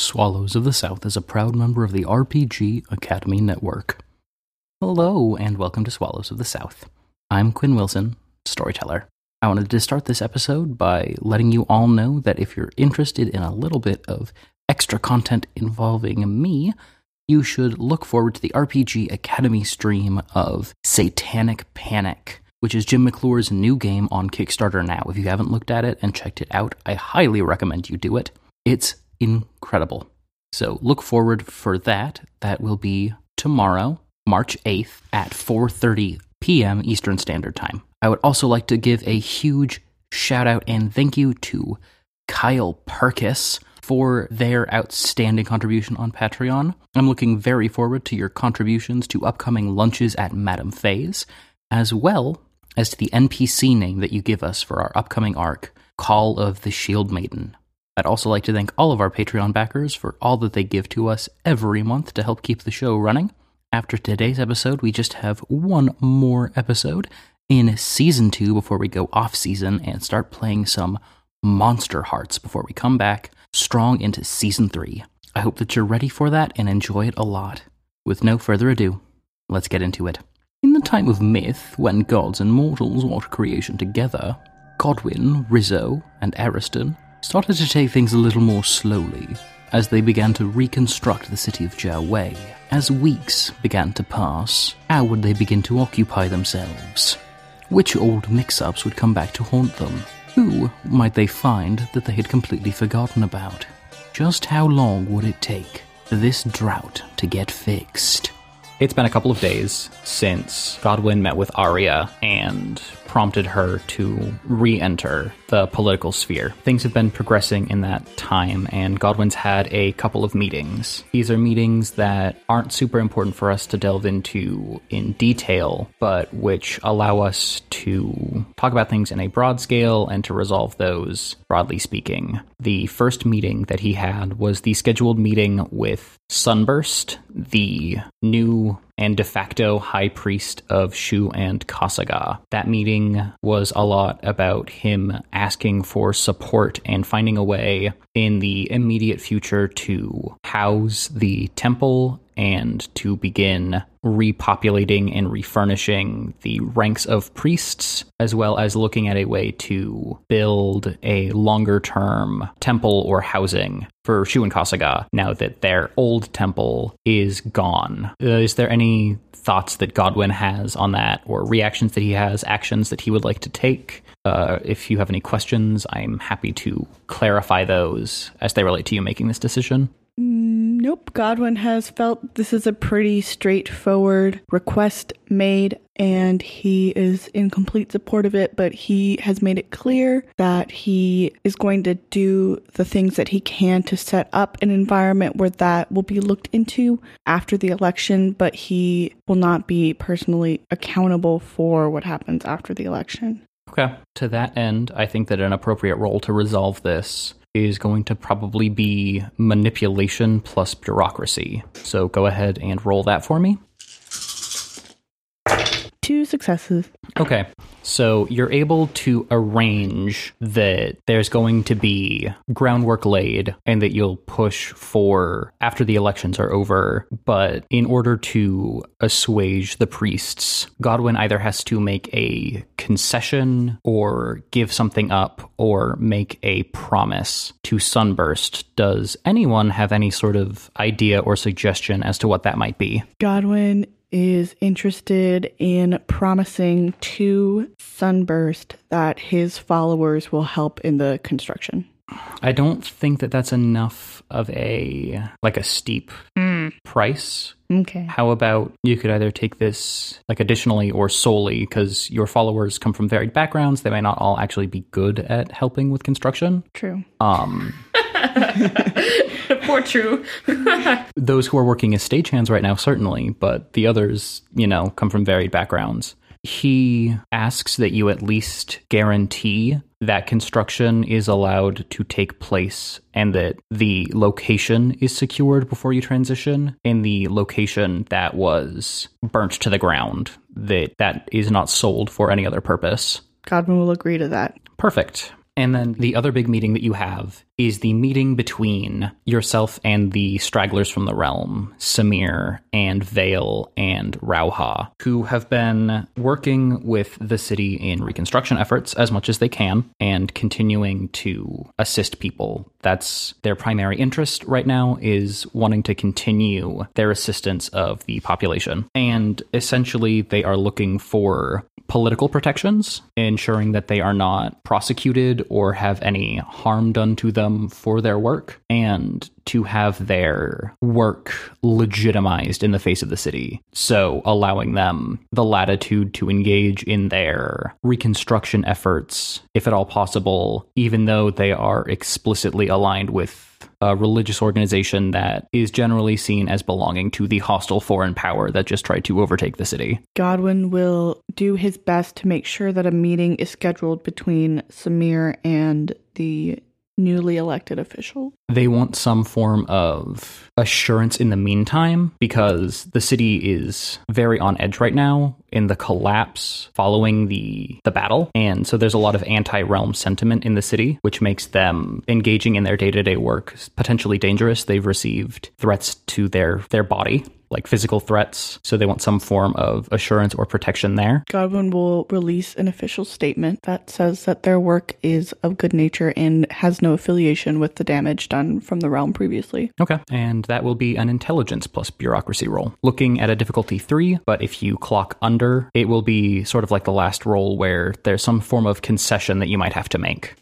Swallows of the South is a proud member of the RPG Academy Network. Hello, and welcome to Swallows of the South. I'm Quinn Wilson, storyteller. I wanted to start this episode by letting you all know that if you're interested in a little bit of extra content involving me, you should look forward to the RPG Academy stream of Satanic Panic, which is Jim McClure's new game on Kickstarter now. If you haven't looked at it and checked it out, I highly recommend you do it. It's incredible. So look forward for that. That will be tomorrow, March 8th at 4:30 p.m. Eastern Standard Time. I would also like to give a huge shout out and thank you to Kyle Perkis for their outstanding contribution on Patreon. I'm looking very forward to your contributions to upcoming lunches at Madame Faye's, as well as to the NPC name that you give us for our upcoming arc, Call of the Shield Maiden. I'd also like to thank all of our Patreon backers for all that they give to us every month to help keep the show running. After today's episode, we just have one more episode in season two before we go off season and start playing some Monster Hearts before we come back strong into season three. I hope that you're ready for that and enjoy it a lot. With no further ado, let's get into it. In the time of myth, when gods and mortals watched creation together, Godwin, Rizzo, and Ariston started to take things a little more slowly as they began to reconstruct the city of Jiawei. As weeks began to pass, how would they begin to occupy themselves? Which old mix ups would come back to haunt them? Who might they find that they had completely forgotten about? Just how long would it take for this drought to get fixed? It's been a couple of days since Godwin met with Arya and prompted her to re enter the political sphere. Things have been progressing in that time, and Godwin's had a couple of meetings. These are meetings that aren't super important for us to delve into in detail, but which allow us to talk about things in a broad scale and to resolve those, broadly speaking. The first meeting that he had was the scheduled meeting with Sunburst, the new and de facto high priest of Shu and Kasaga. That meeting was a lot about him asking for support and finding a way in the immediate future to house the temple and to begin repopulating and refurnishing the ranks of priests, as well as looking at a way to build a longer term temple or housing for Shu and Kasaga now that their old temple is gone. Uh, is there any thoughts that Godwin has on that, or reactions that he has, actions that he would like to take? Uh, if you have any questions, I'm happy to clarify those as they relate to you making this decision. Mm, nope. Godwin has felt this is a pretty straightforward request made, and he is in complete support of it. But he has made it clear that he is going to do the things that he can to set up an environment where that will be looked into after the election, but he will not be personally accountable for what happens after the election. Okay. To that end, I think that an appropriate roll to resolve this is going to probably be manipulation plus bureaucracy. So go ahead and roll that for me. Two successes. Okay. So you're able to arrange that there's going to be groundwork laid and that you'll push for after the elections are over. But in order to assuage the priests, Godwin either has to make a concession or give something up or make a promise to Sunburst. Does anyone have any sort of idea or suggestion as to what that might be? Godwin is interested in promising to Sunburst that his followers will help in the construction. I don't think that that's enough of a like a steep hmm. price. Okay. How about you could either take this like additionally or solely because your followers come from varied backgrounds. They may not all actually be good at helping with construction. True. Um, Poor True. those who are working as stagehands right now, certainly, but the others, you know, come from varied backgrounds. He asks that you at least guarantee that construction is allowed to take place and that the location is secured before you transition in the location that was burnt to the ground that that is not sold for any other purpose Godwin will agree to that. Perfect. And then the other big meeting that you have is the meeting between yourself and the stragglers from the realm, Samir and Vale and Rauha, who have been working with the city in reconstruction efforts as much as they can and continuing to assist people. That's their primary interest right now is wanting to continue their assistance of the population. And essentially they are looking for political protections, ensuring that they are not prosecuted or have any harm done to them for their work, and to have their work legitimized in the face of the city. So, allowing them the latitude to engage in their reconstruction efforts, if at all possible, even though they are explicitly aligned with a religious organization that is generally seen as belonging to the hostile foreign power that just tried to overtake the city. Godwin will do his best to make sure that a meeting is scheduled between Samir and the newly elected official. They want some form of assurance in the meantime because the city is very on edge right now in the collapse following the the battle. And so there's a lot of anti-realm sentiment in the city which makes them engaging in their day-to-day work potentially dangerous. They've received threats to their their body like physical threats. So they want some form of assurance or protection there. Godwin will release an official statement that says that their work is of good nature and has no affiliation with the damage done from the realm previously. Okay. And that will be an intelligence plus bureaucracy roll. Looking at a difficulty three, but if you clock under, it will be sort of like the last roll where there's some form of concession that you might have to make.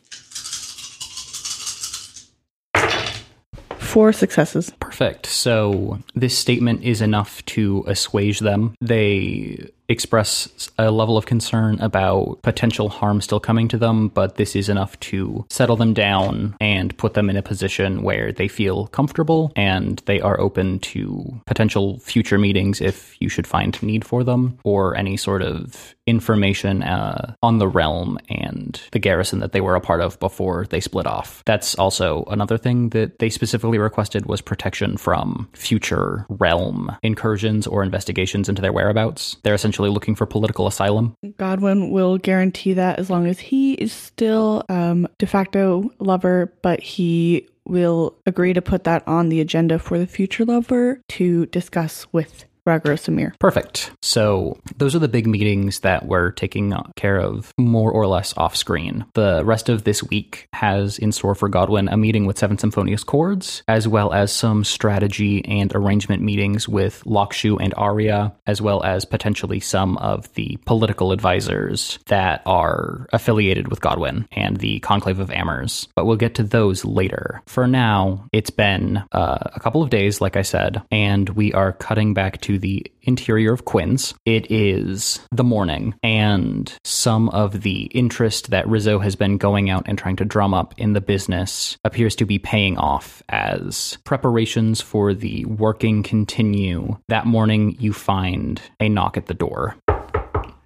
Four successes. Perfect. So this statement is enough to assuage them. They express a level of concern about potential harm still coming to them, but this is enough to settle them down and put them in a position where they feel comfortable and they are open to potential future meetings if you should find need for them or any sort of information uh, on the realm and the garrison that they were a part of before they split off. That's also another thing that they specifically requested was protection from future realm incursions or investigations into their whereabouts. They're essentially looking for political asylum. Godwin will guarantee that as long as he is still um, de facto lover, but he will agree to put that on the agenda for the future lover to discuss with Samir. Perfect. So those are the big meetings that we're taking care of more or less off screen. The rest of this week has in store for Godwin a meeting with Seven Symphonious Chords, as well as some strategy and arrangement meetings with Lakshu and Arya, as well as potentially some of the political advisors that are affiliated with Godwin and the Conclave of Amers. But we'll get to those later. For now, it's been uh, a couple of days, like I said, and we are cutting back to the interior of Quinn's. It is the morning, and some of the interest that Rizzo has been going out and trying to drum up in the business appears to be paying off as preparations for the working continue. That morning, you find a knock at the door.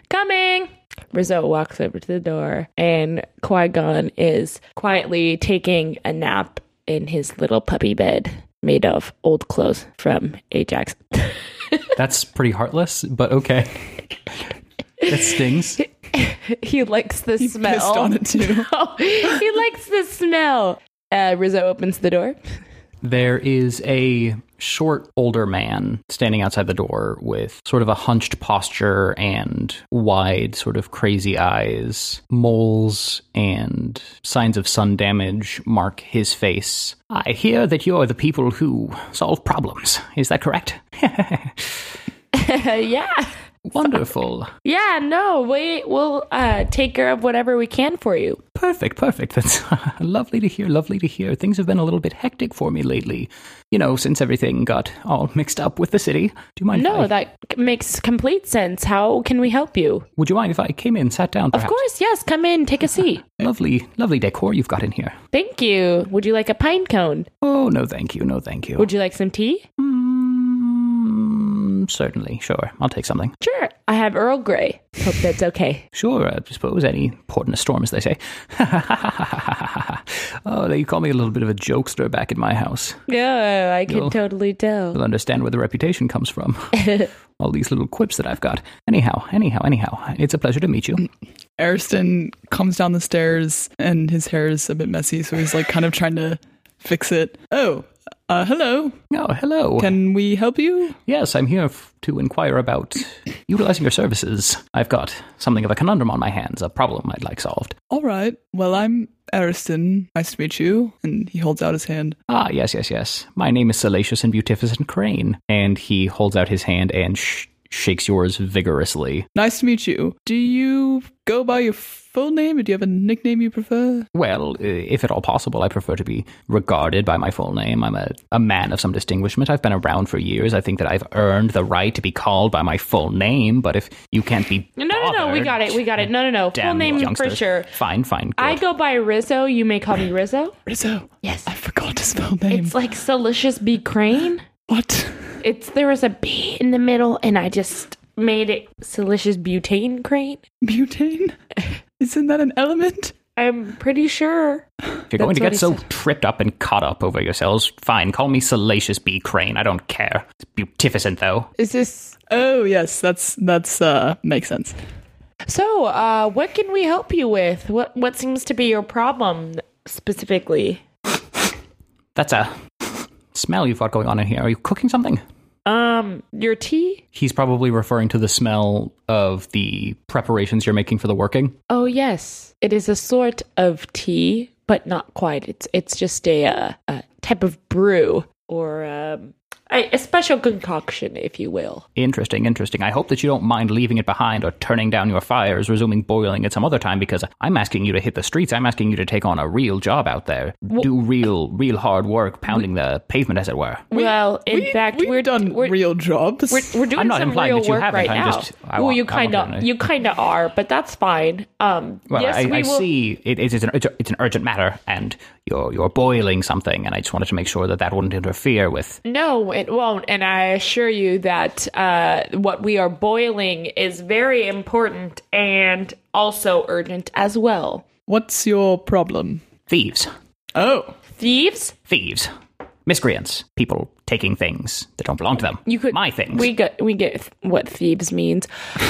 Coming! Rizzo walks over to the door, and Qui Gon is quietly taking a nap in his little puppy bed made of old clothes from Ajax. That's pretty heartless, but okay. It stings. he likes the smell. pissed on it, too. No, he likes the smell. Uh, Rizzo opens the door. There is a short, older man standing outside the door with sort of a hunched posture and wide, sort of crazy eyes. Moles and signs of sun damage mark his face. I hear that you're the people who solve problems. Is that correct? yeah. Wonderful. Yeah, no, we will uh, take care of whatever we can for you. Perfect, perfect. That's lovely to hear, lovely to hear. Things have been a little bit hectic for me lately. You know, since everything got all mixed up with the city. Do you mind? No, if I, that makes complete sense. How can we help you? would you mind if I came in, sat down? Of course, yes. Come in, take a seat. Lovely, lovely decor you've got in here. Thank you. Would you like a pine cone? Oh, no, thank you, no, thank you. Would you like some tea? Mm, certainly, sure. I'll take something. Sure. I have Earl Grey. Hope that's okay. Sure, I suppose any port in a storm, as they say. oh, you call me a little bit of a jokester back in my house. Yeah, I can You'll- totally tell. You'll understand where the reputation comes from. All these little quips that I've got. Anyhow, anyhow, anyhow, it's a pleasure to meet you. Ariston comes down the stairs and his hair is a bit messy, so he's like kind of trying to fix it. Oh, uh, hello. Oh, hello. Can we help you? Yes, I'm here f- to inquire about utilizing your services. I've got something of a conundrum on my hands, a problem I'd like solved. All right. Well, I'm Ariston. Nice to meet you. And he holds out his hand. Ah, yes, yes, yes. My name is Salacious and Beautificent Crane. And he holds out his hand and sh- shakes yours vigorously. Nice to meet you. Do you go by your full name or do you have a nickname you prefer? Well, if at all possible, I prefer to be regarded by my full name. I'm a, a man of some distinguishment. I've been around for years. I think that I've earned the right to be called by my full name, but if you can't be. No, no, no, we got it. We got it. No, no, no. Full Damn name for sure. Fine, fine. I go by Rizzo. You may call me Rizzo. Rizzo. Yes. I forgot his full name. It's like Salacious B. Crane. what? It's there was a B in the middle, and I just made it Salacious Butane Crane. Butane? Isn't that an element? I'm pretty sure. If you're going to get so said. tripped up and caught up over yourselves, fine. Call me Salacious B. Crane. I don't care. It's beautificent, though. Is this Oh, yes. That's, that's, uh, makes sense. so? Uh, what can we help you with? What what seems to be your problem specifically? That's a smell you've got going on in here. Are you cooking something? Um, your tea? He's probably referring to the smell of the preparations you're making for the working. Oh yes, it is a sort of tea, but not quite. It's it's just a, uh, a type of brew or um, a, a special concoction, if you will. Interesting, interesting. I hope that you don't mind leaving it behind or turning down your fires, resuming boiling at some other time because I'm asking you to hit the streets. I'm asking you to take on a real job out there. Do real, real hard work pounding the pavement, as it were. well, in We- fact, we've we're done we're, real jobs. we're, we're doing I'm not some implying real that you work haven't, right I'm now. just- I well, want- you I kind want of to- you kind of are, but that's fine. Um, Well, yes, I, we I will. see it, it is an, it's, a- it's an urgent matter, and you're you're boiling something, and I just wanted to make sure that that wouldn't interfere with. No, it won't. And I assure you that uh, what we are boiling is very important and also urgent as well. What's your problem? Thieves, Oh, Thieves? thieves, miscreants, people taking things that don't belong to them. You could my things. We get we get what thieves means.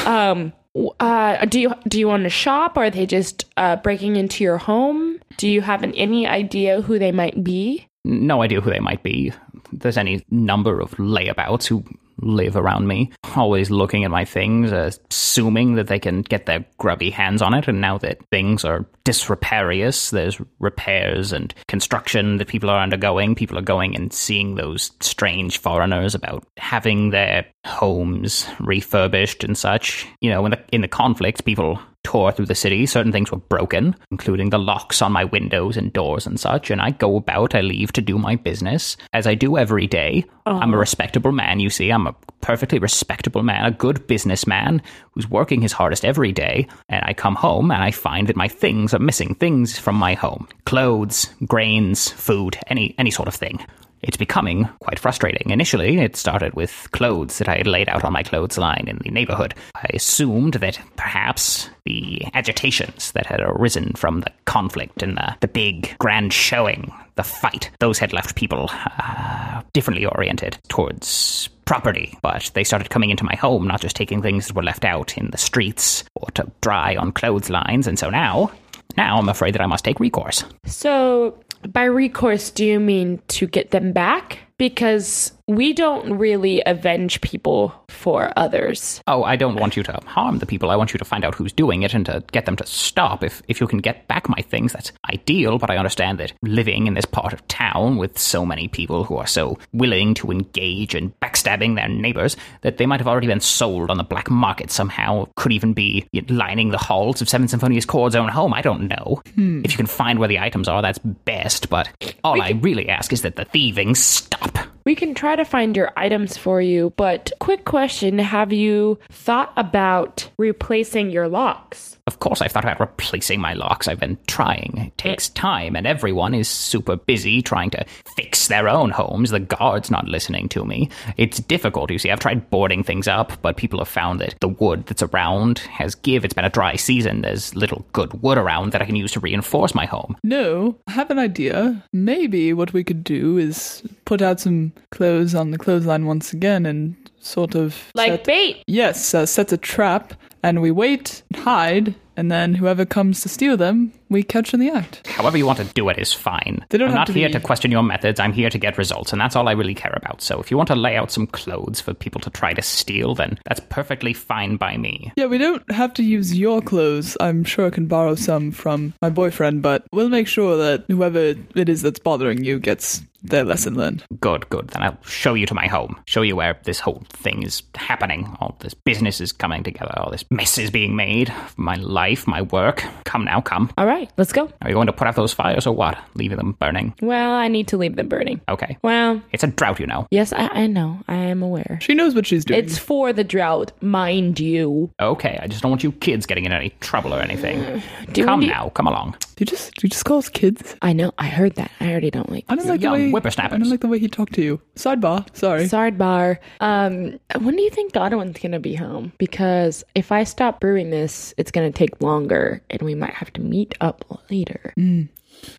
Um, uh, do you do you want to shop? Are they just uh, breaking into your home? Do you have an, any idea who they might be? No idea who they might be. There's any number of layabouts who live around me, always looking at my things, assuming that they can get their grubby hands on it. And now that things are disreparious, there's repairs and construction that people are undergoing. People are going and seeing those strange foreigners about having their homes refurbished and such. You know, in the in the conflict, people tore through the city. Certain things were broken, including the locks on my windows and doors and such. And I go about, I leave to do my business, as I do every day. I'm a respectable man, you see. I'm a perfectly respectable man, a good businessman who's working his hardest every day. And I come home and I find that my things are missing things from my home clothes, grains, food, any, any sort of thing. It's becoming quite frustrating. Initially, it started with clothes that I had laid out on my clothesline in the neighborhood. I assumed that perhaps the agitations that had arisen from the conflict and the, the big grand showing, the fight, those had left people uh, differently oriented towards property. But they started coming into my home, not just taking things that were left out in the streets or to dry on clotheslines. And so now, now I'm afraid that I must take recourse. So, by recourse, do you mean to get them back? Because we don't really avenge people for others. Oh, I don't want you to harm the people. I want you to find out who's doing it and to get them to stop. If if you can get back my things, that's ideal. But I understand that living in this part of town with so many people who are so willing to engage in backstabbing their neighbors, that they might have already been sold on the black market somehow. Could even be lining the halls of Seven Symphonious Chord's own home. I don't know. Hmm. If you can find where the items are, that's best. But all I really ask is that the thieving stop. We can try to find your items for you, but quick question Have you thought about replacing your locks? Of course, I've thought about replacing my locks. I've been trying. It takes time, and everyone is super busy trying to fix their own homes. The guard's not listening to me. It's difficult, you see. I've tried boarding things up, but people have found that the wood that's around has give. It's been a dry season. There's little good wood around that I can use to reinforce my home. No, I have an idea. Maybe what we could do is put out some clothes on the clothesline once again and sort of Like set- bait. yes, uh, set a trap, and we wait, and hide, and then whoever comes to steal them, we catch in the act. However you want to do it is fine. They don't I'm have not to here be- to question your methods. I'm here to get results, and that's all I really care about. So if you want to lay out some clothes for people to try to steal, then that's perfectly fine by me. Yeah, we don't have to use your clothes. I'm sure I can borrow some from my boyfriend, but we'll make sure that whoever it is that's bothering you gets their lesson learned. Good, good. Then I'll show you to my home. Show you where this whole thing is happening. All this business is coming together. All this mess is being made. My life, my work. Come now, come. All right, let's go. Are you going to put out those fires or what? Leaving them burning? Well, I need to leave them burning. Okay. Well, It's a drought, you know. yes, I, I know. I am aware. She knows what she's doing. It's for the drought, mind you. Okay, I just don't want you kids getting in any trouble or anything. Do Come we- now, come along. Do you just do you just call us kids? I know. I heard that. I already don't like. I don't like young the way whippersnappers. I don't like the way he talked to you. Sidebar. Sorry. Sidebar. Um, when do you think Godwin's gonna be home? Because if I stop brewing this, it's gonna take longer, and we might have to meet up later. Mm.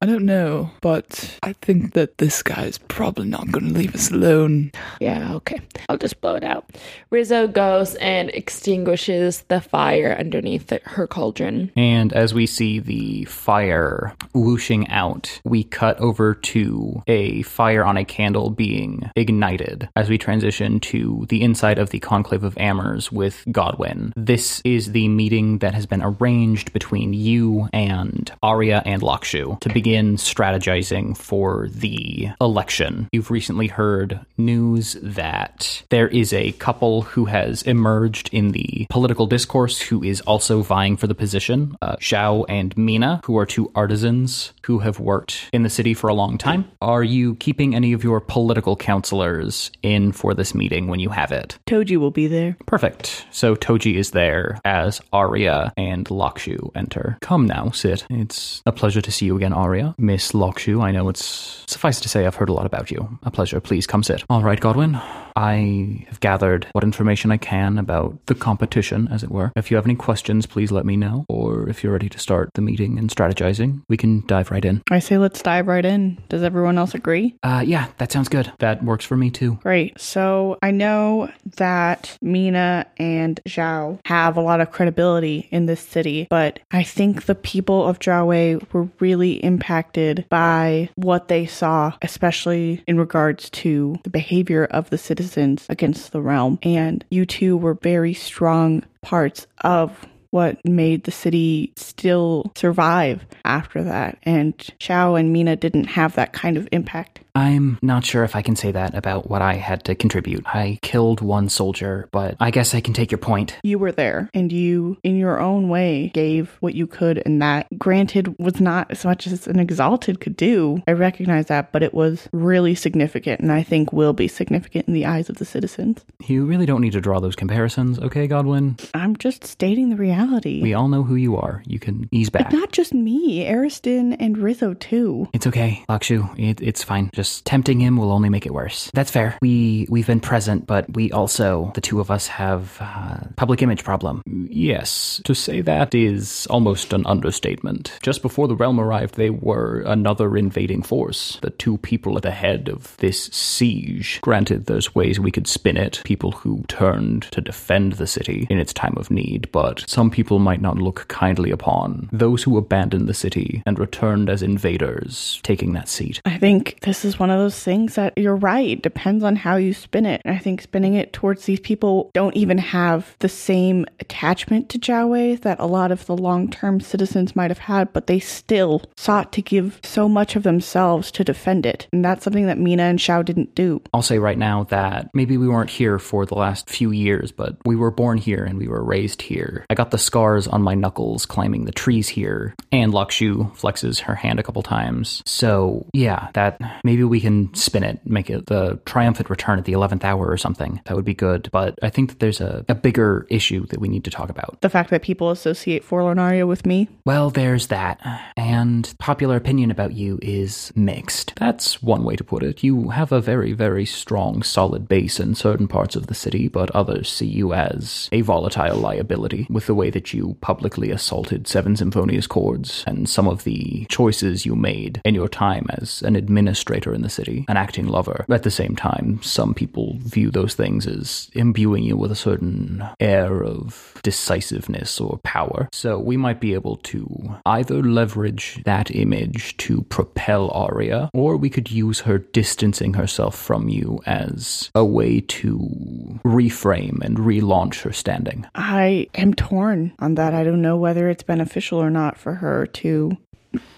I don't know, but I think that this guy is probably not going to leave us alone. Yeah, okay. I'll just blow it out. Rizzo goes and extinguishes the fire underneath the, her cauldron. And as we see the fire whooshing out, we cut over to a fire on a candle being ignited as we transition to the inside of the Conclave of Amers with Godwin. This is the meeting that has been arranged between you and Arya and Lakshu to begin strategizing for the election. You've recently heard news that there is a couple who has emerged in the political discourse who is also vying for the position. Uh, Zhao and Mina, who are two artisans who have worked in the city for a long time. Are you keeping any of your political counselors in for this meeting when you have it? Toji will be there. Perfect. So Toji is there as Arya and Lakshu enter. Come now, sit. It's a pleasure to see you again, Arya. Miss Lakshu, I know it's suffice to say I've heard a lot about you. A pleasure. Please come sit. All right, Godwin. I have gathered what information I can about the competition, as it were. If you have any questions, please let me know. Or if you're ready to start the meeting and strategizing, we can dive right in. I say let's dive right in. Does everyone else agree? Uh, yeah, that sounds good. That works for me too. Great. So I know that Mina and Zhao have a lot of credibility in this city, but I think the people of Jiawei were really impacted by what they saw, especially in regards to the behavior of the citizens against the realm. And you two were very strong parts of what made the city still survive after that. And Zhao and Mina didn't have that kind of impact. I'm not sure if I can say that about what I had to contribute. I killed one soldier, but I guess I can take your point. you were there and you in your own way gave what you could and that granted was not as much as an exalted could do i recognize that but it was really significant and i think will be significant in the eyes of the citizens You really don't need to draw those comparisons, okay, Godwin? i'm just stating the reality We all know who you are. You can ease back. not just me ariston and rizzo too It's okay, Lakshu. It, it's fine. Just tempting him will only make it worse. That's fair. We we've been present, but we also the two of us have uh, public image problem. Yes, to say that is almost an understatement. Just before the realm arrived, they were another invading force. The two people at the head of this siege. Granted, there's ways we could spin it. People who turned to defend the city in its time of need, but some people might not look kindly upon those who abandoned the city and returned as invaders, taking that seat. I think this is one of those things that you're right. Depends on how you spin it. I think spinning it towards these people don't even have the same attachment to Jiawei that a lot of the long term citizens might have had, but they still sought to give so much of themselves to defend it. And that's something that Mina and Zhao didn't do. I'll say right now that maybe we weren't here for the last few years, but we were born here and we were raised here. I got the scars on my knuckles climbing the trees here, and Lakshu flexes her hand a couple times. So, yeah, that maybe maybe we can spin it, make it the triumphant return at the 11th hour or something. That would be good. But I think that there's a, a bigger issue that we need to talk about. The fact that people associate Forlorn Arya with me. Well, there's that. And popular opinion about you is mixed. That's one way to put it. You have a very, very strong, solid base in certain parts of the city, but others see you as a volatile liability with the way that you publicly assaulted Seven Symphonious chords and some of the choices you made in your time as an administrator in the city, an acting lover. At the same time, some people view those things as imbuing you with a certain air of decisiveness or power. So we might be able to either leverage that image to propel Arya, or we could use her distancing herself from you as a way to reframe and relaunch her standing. I am torn on that. I don't know whether it's beneficial or not for her to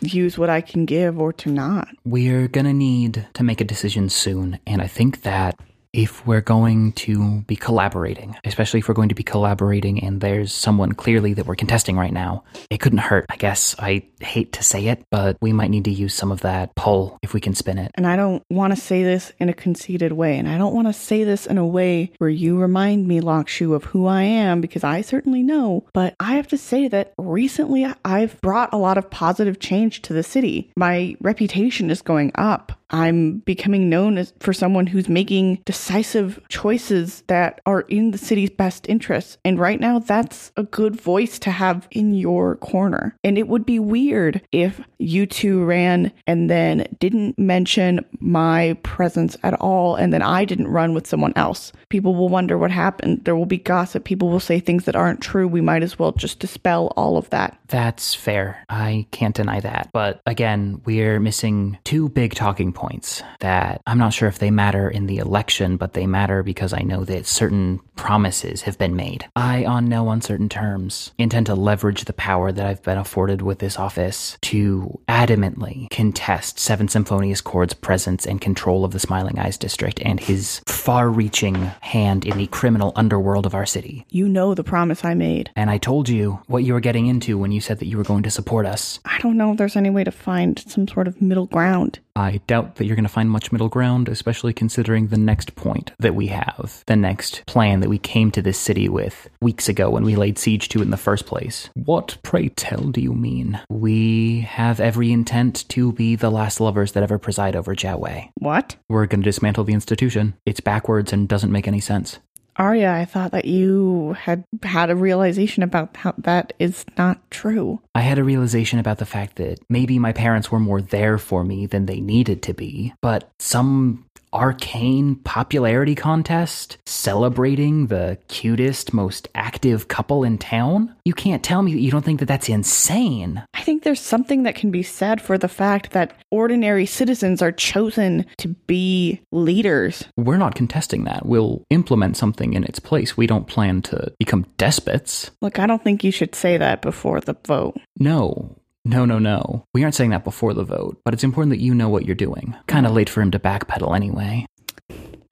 use what I can give or to not. We're gonna need to make a decision soon, and I think that if we're going to be collaborating, especially if we're going to be collaborating and there's someone clearly that we're contesting right now, it couldn't hurt. I guess I hate to say it, but we might need to use some of that pull if we can spin it. And I don't want to say this in a conceited way, and I don't want to say this in a way where you remind me, Lakshu, of who I am, because I certainly know. But I have to say that recently I've brought a lot of positive change to the city. My reputation is going up. I'm becoming known as for someone who's making decisive choices that are in the city's best interests. And right now, that's a good voice to have in your corner. And it would be weird if you two ran and then didn't mention my presence at all, and then I didn't run with someone else. People will wonder what happened. There will be gossip. People will say things that aren't true. We might as well just dispel all of that. That's fair. I can't deny that. But again, we're missing two big talking points that I'm not sure if they matter in the election, but they matter because I know that certain promises have been made. I, on no uncertain terms, intend to leverage the power that I've been afforded with this office to adamantly contest Seven Symphonious Chord's presence and control of the Smiling Eyes district and his far reaching hand in the criminal underworld of our city. You know the promise I made. And I told you what you were getting into when you said that you were going to support us. I don't know if there's any way to find some sort of middle ground. I doubt that you're going to find much middle ground, especially considering the next point that we have, the next plan that we came to this city with weeks ago when we laid siege to it in the first place. What, pray tell, do you mean? We have every intent to be the last lovers that ever preside over Jiawei. What? We're going to dismantle the institution. It's backwards and doesn't make any sense. Arya, I thought that you had had a realization about how that is not true. I had a realization about the fact that maybe my parents were more there for me than they needed to be, but some arcane popularity contest celebrating the cutest, most active couple in town? You can't tell me that you don't think that that's insane. I think there's something that can be said for the fact that ordinary citizens are chosen to be leaders. We're not contesting that. We'll implement something in its place. We don't plan to become despots. Look, I don't think you should say that before the vote. No, no, no, no. We aren't saying that before the vote, but it's important that you know what you're doing. Kind of late for him to backpedal anyway.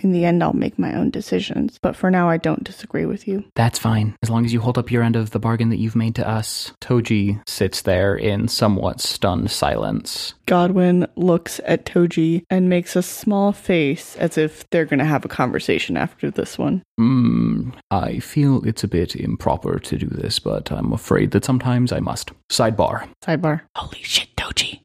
In the end, I'll make my own decisions, but for now, I don't disagree with you. That's fine, as long as you hold up your end of the bargain that you've made to us. Toji sits there in somewhat stunned silence. Godwin looks at Toji and makes a small face as if they're going to have a conversation after this one. Hmm, I feel it's a bit improper to do this, but I'm afraid that sometimes I must. Sidebar. Sidebar. Holy shit,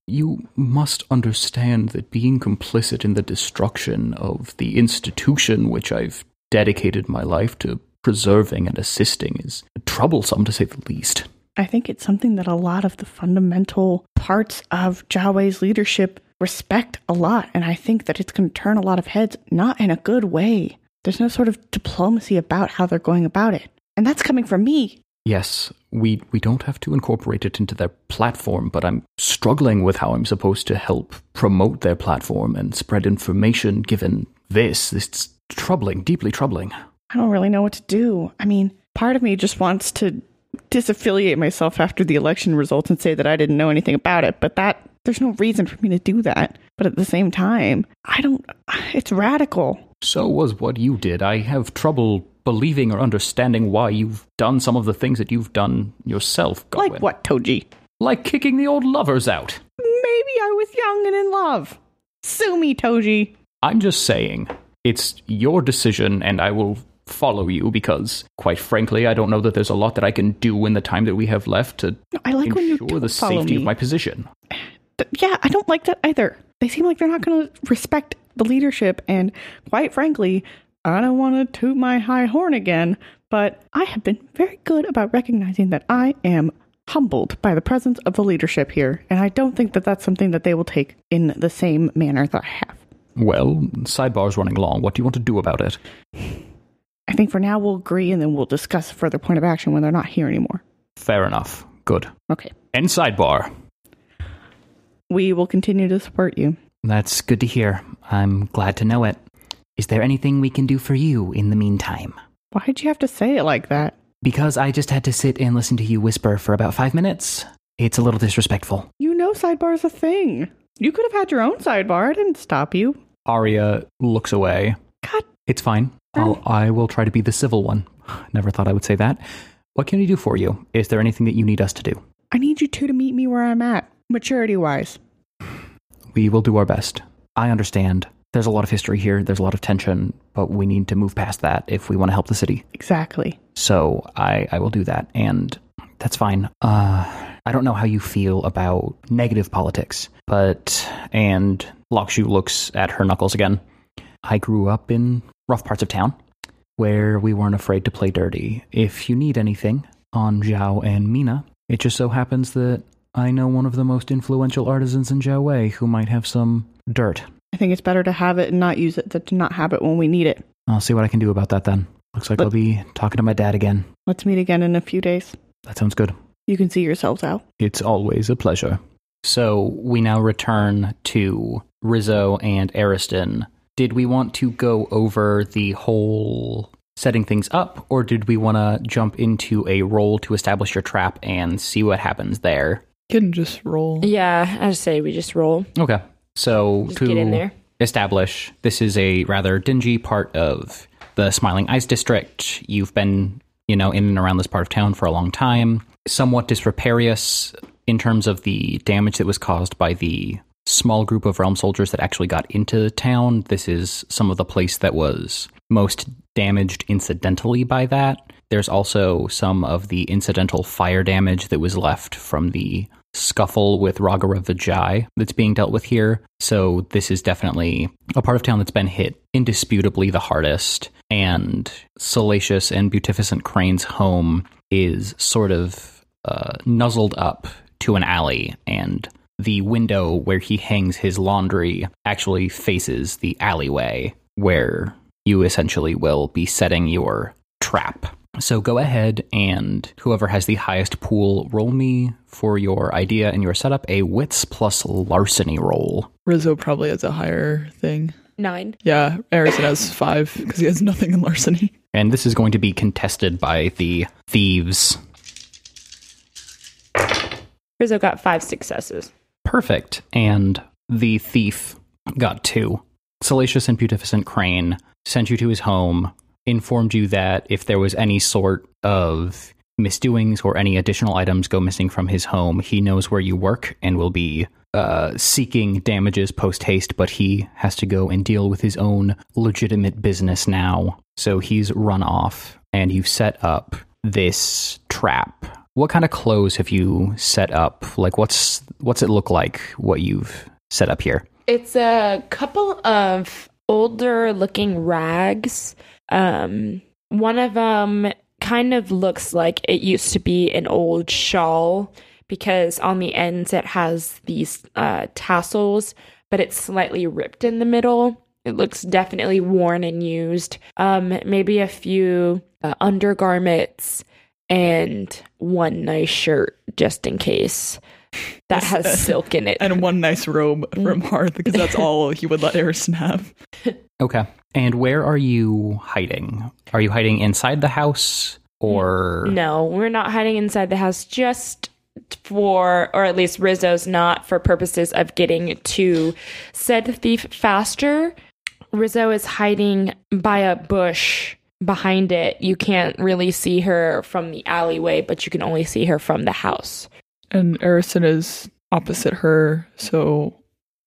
You must understand that being complicit in the destruction of the institution which I've dedicated my life to preserving and assisting is troublesome to say the least. I think it's something that a lot of the fundamental parts of Jiawei's leadership respect a lot. And I think that it's going to turn a lot of heads, not in a good way. There's no sort of diplomacy about how they're going about it. And that's coming from me. Yes, we we don't have to incorporate it into their platform, but I'm struggling with how I'm supposed to help promote their platform and spread information given this. It's troubling, deeply troubling. I don't really know what to do. I mean, part of me just wants to disaffiliate myself after the election results and say that I didn't know anything about it, but that there's no reason for me to do that. But at the same time, I don't it's radical. So was what you did. I have trouble believing or understanding why you've done some of the things that you've done yourself, Godwin. Like what, Toji? Like kicking the old lovers out. Maybe I was young and in love. Sue me, Toji. I'm just saying, it's your decision, and I will follow you because, quite frankly, I don't know that there's a lot that I can do in the time that we have left to No, I like when you ensure the safety me. of my position. Yeah, I don't like that either. They seem like they're not going to respect the leadership, and quite frankly, I don't want to toot my high horn again, but I have been very good about recognizing that I am humbled by the presence of the leadership here, and I don't think that that's something that they will take in the same manner that I have. Well, sidebar's running long. What do you want to do about it? I think for now we'll agree, and then we'll discuss further point of action when they're not here anymore. Fair enough. Good. Okay. End sidebar. We will continue to support you. That's good to hear. I'm glad to know it. Is there anything we can do for you in the meantime? Why did you have to say it like that? Because I just had to sit and listen to you whisper for about five minutes. It's a little disrespectful. You know sidebar is a thing. You could have had your own sidebar. I didn't stop you. Arya looks away. God, It's fine. I'll, I will try to be the civil one. Never thought I would say that. What can we do for you? Is there anything that you need us to do? I need you two to meet me where I'm at, maturity wise. We will do our best. I understand. There's a lot of history here. There's a lot of tension, but we need to move past that if we want to help the city. Exactly. So I, I will do that, and that's fine. Uh, I don't know how you feel about negative politics, but and Lakshu looks at her knuckles again. I grew up in rough parts of town where we weren't afraid to play dirty. If you need anything on Zhao and Mina, it just so happens that I know one of the most influential artisans in Jiawei who might have some dirt. I think it's better to have it and not use it than to not have it when we need it. I'll see what I can do about that then. Looks like But- I'll be talking to my dad again. Let's meet again in a few days. That sounds good. You can see yourselves out. It's always a pleasure. So we now return to Rizzo and Ariston. Did we want to go over the whole setting things up, or did we want to jump into a roll to establish your trap and see what happens there? Can just roll. Yeah, I say we just roll. Okay. So Just to get in there. establish, this is a rather dingy part of the Smiling Eyes District. You've been, you know, in and around this part of town for a long time. Somewhat disreparious in terms of the damage that was caused by the small group of realm soldiers that actually got into the town. This is some of the place that was most damaged incidentally by that. There's also some of the incidental fire damage that was left from the scuffle with Ragara Vijay that's being dealt with here. So this is definitely a part of town that's been hit indisputably the hardest. And Salacious and Beautificent Crane's home is sort of uh, nuzzled up to an alley, and the window where he hangs his laundry actually faces the alleyway where you essentially will be setting your trap. So go ahead and whoever has the highest pool, roll me for your idea and your setup a wits plus larceny roll. Rizzo probably has a higher thing. Nine. Yeah, Ariston has five because he has nothing in larceny. And this is going to be contested by the thieves. Rizzo got five successes. Perfect. And the thief got two. Salacious and Beautificent Crane sent you to his home, informed you that if there was any sort of misdoings or any additional items go missing from his home, he knows where you work and will be uh, seeking damages post haste, but he has to go and deal with his own legitimate business now. So he's run off, and you've set up this trap. What kind of clothes have you set up? Like, what's what's it look like? What you've set up here? It's a couple of older looking rags. Um, one of them kind of looks like it used to be an old shawl because on the ends it has these uh, tassels, but it's slightly ripped in the middle. It looks definitely worn and used. Um, maybe a few uh, undergarments and one nice shirt just in case that has silk in it. And one nice robe mm. from Hearth because that's all he would let Ariston have. Okay. And where are you hiding? Are you hiding inside the house or No, we're not hiding inside the house just for, or at least Rizzo's not for purposes of getting to said thief faster. Rizzo is hiding by a bush behind it. You can't really see her from the alleyway, but you can only see her from the house. And Ariston is opposite her, so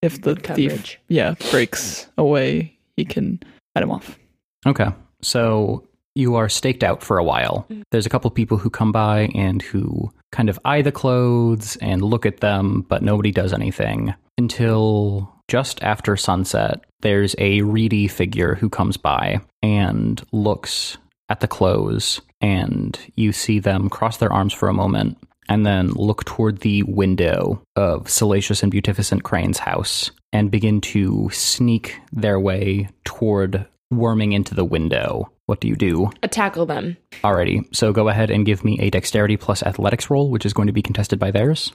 if the Good thief, yeah, breaks away, he can head him off. Okay. So you are staked out for a while. Mm. There's a couple people who come by and who kind of eye the clothes and look at them, but nobody does anything until just after sunset. There's a reedy figure who comes by and looks at the clothes, and you see them cross their arms for a moment and then look toward the window of Salacious and Beautificent Crane's house and begin to sneak their way toward worming into the window. What do you do? Uh, tackle them. Alrighty, so go ahead and give me a dexterity plus athletics roll, which is going to be contested by theirs.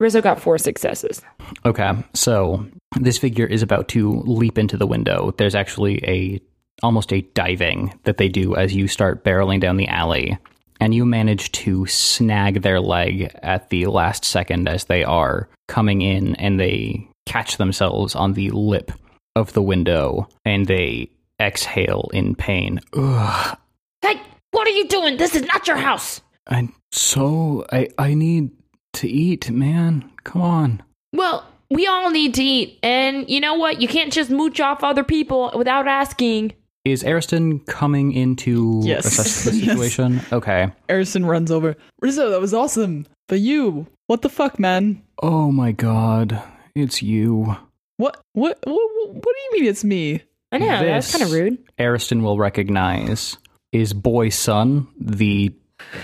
Rizzo got four successes. Okay, so this figure is about to leap into the window. There's actually a almost a diving that they do as you start barreling down the alley, and you manage to snag their leg at the last second as they are coming in, and they catch themselves on the lip of the window, and they exhale in pain. Ugh, Hey, what are you doing? This is not your house. I so I I need to eat, man. Come on. Well, we all need to eat. And you know what? You can't just mooch off other people without asking. Is Ariston coming into Yes. assess the Yes. situation? Okay. Ariston runs over. Rizzo, that was awesome. But you, what the fuck, man? Oh my god, it's you. What? What? What? What, what do you mean it's me? I know, that's kind of rude. Ariston will recognize is Boy Son, the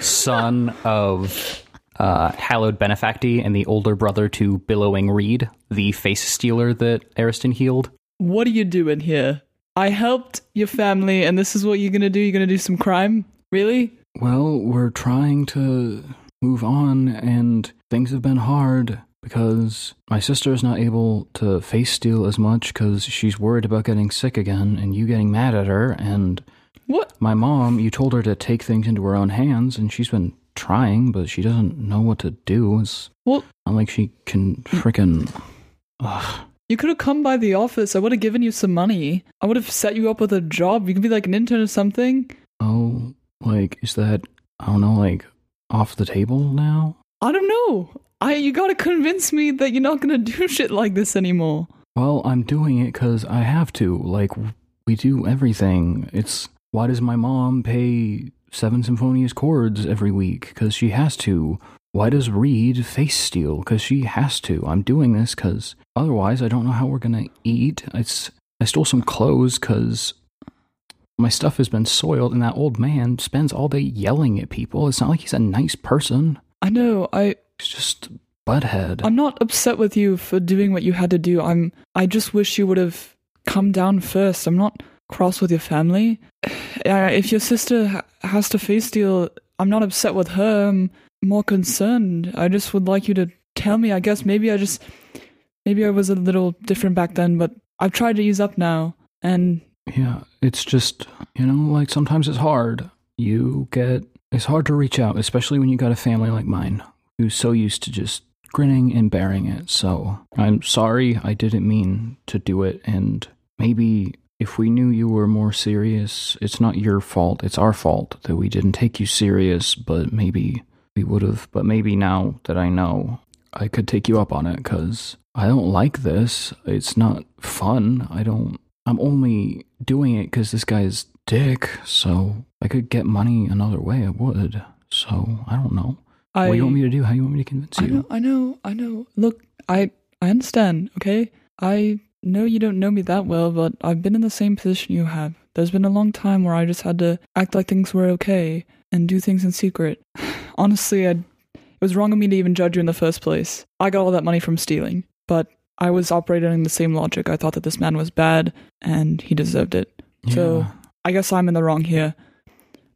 son of uh, Hallowed Benefacti and the older brother to Billowing Reed, the face stealer that Ariston healed. What are you doing here? I helped your family, and this is what you're gonna do? You're gonna do some crime? Really? Well, we're trying to move on, and things have been hard because my sister is not able to face steal as much because she's worried about getting sick again and you getting mad at her. And What? my mom, you told her to take things into her own hands, and she's been trying, but she doesn't know what to do. It's Well, not like she can frickin'. Ugh. you could have come by the office. I would have given you some money. I would have set you up with a job. You could be like an intern or something. Oh, like, is that, I don't know, like, off the table now? I don't know. I you gotta convince me that you're not gonna do shit like this anymore. Well, I'm doing it because I have to. Like, we do everything. It's why does my mom pay seven symphonious chords every week? Because she has to. Why does Reed face steal? Because she has to. I'm doing this because otherwise I don't know how we're gonna eat. It's I stole some clothes because my stuff has been soiled, and that old man spends all day yelling at people. It's not like he's a nice person. I know. I He's just butthead. I'm not upset with you for doing what you had to do. I'm I just wish you would have come down first. I'm not cross with your family. If your sister ha- has to face deal, I'm not upset with her. I'm more concerned. I just would like you to tell me. I guess maybe I just maybe I was a little different back then, but I've tried to ease up now. And Yeah, it's just, you know, like sometimes it's hard. You get, it's hard to reach out, especially when you got a family like mine who's so used to just grinning and bearing it. So I'm sorry I didn't mean to do it. And maybe if we knew you were more serious, it's not your fault. It's our fault that we didn't take you serious, but maybe we would have. But maybe now that I know, I could take you up on it because I don't like this. It's not fun. I don't. I'm only doing it because this guy's dick. So I could get money another way. I would. So I don't know. I what do you want me to do? How do you want me to convince I you? know, I know, I know. Look, I I understand, okay? I know you don't know me that well, but I've been in the same position you have. There's been a long time where I just had to act like things were okay and do things in secret. Honestly, I'd, it was wrong of me to even judge you in the first place. I got all that money from stealing, but I was operating in the same logic. I thought that this man was bad and he deserved it. So I guess I'm in the wrong here.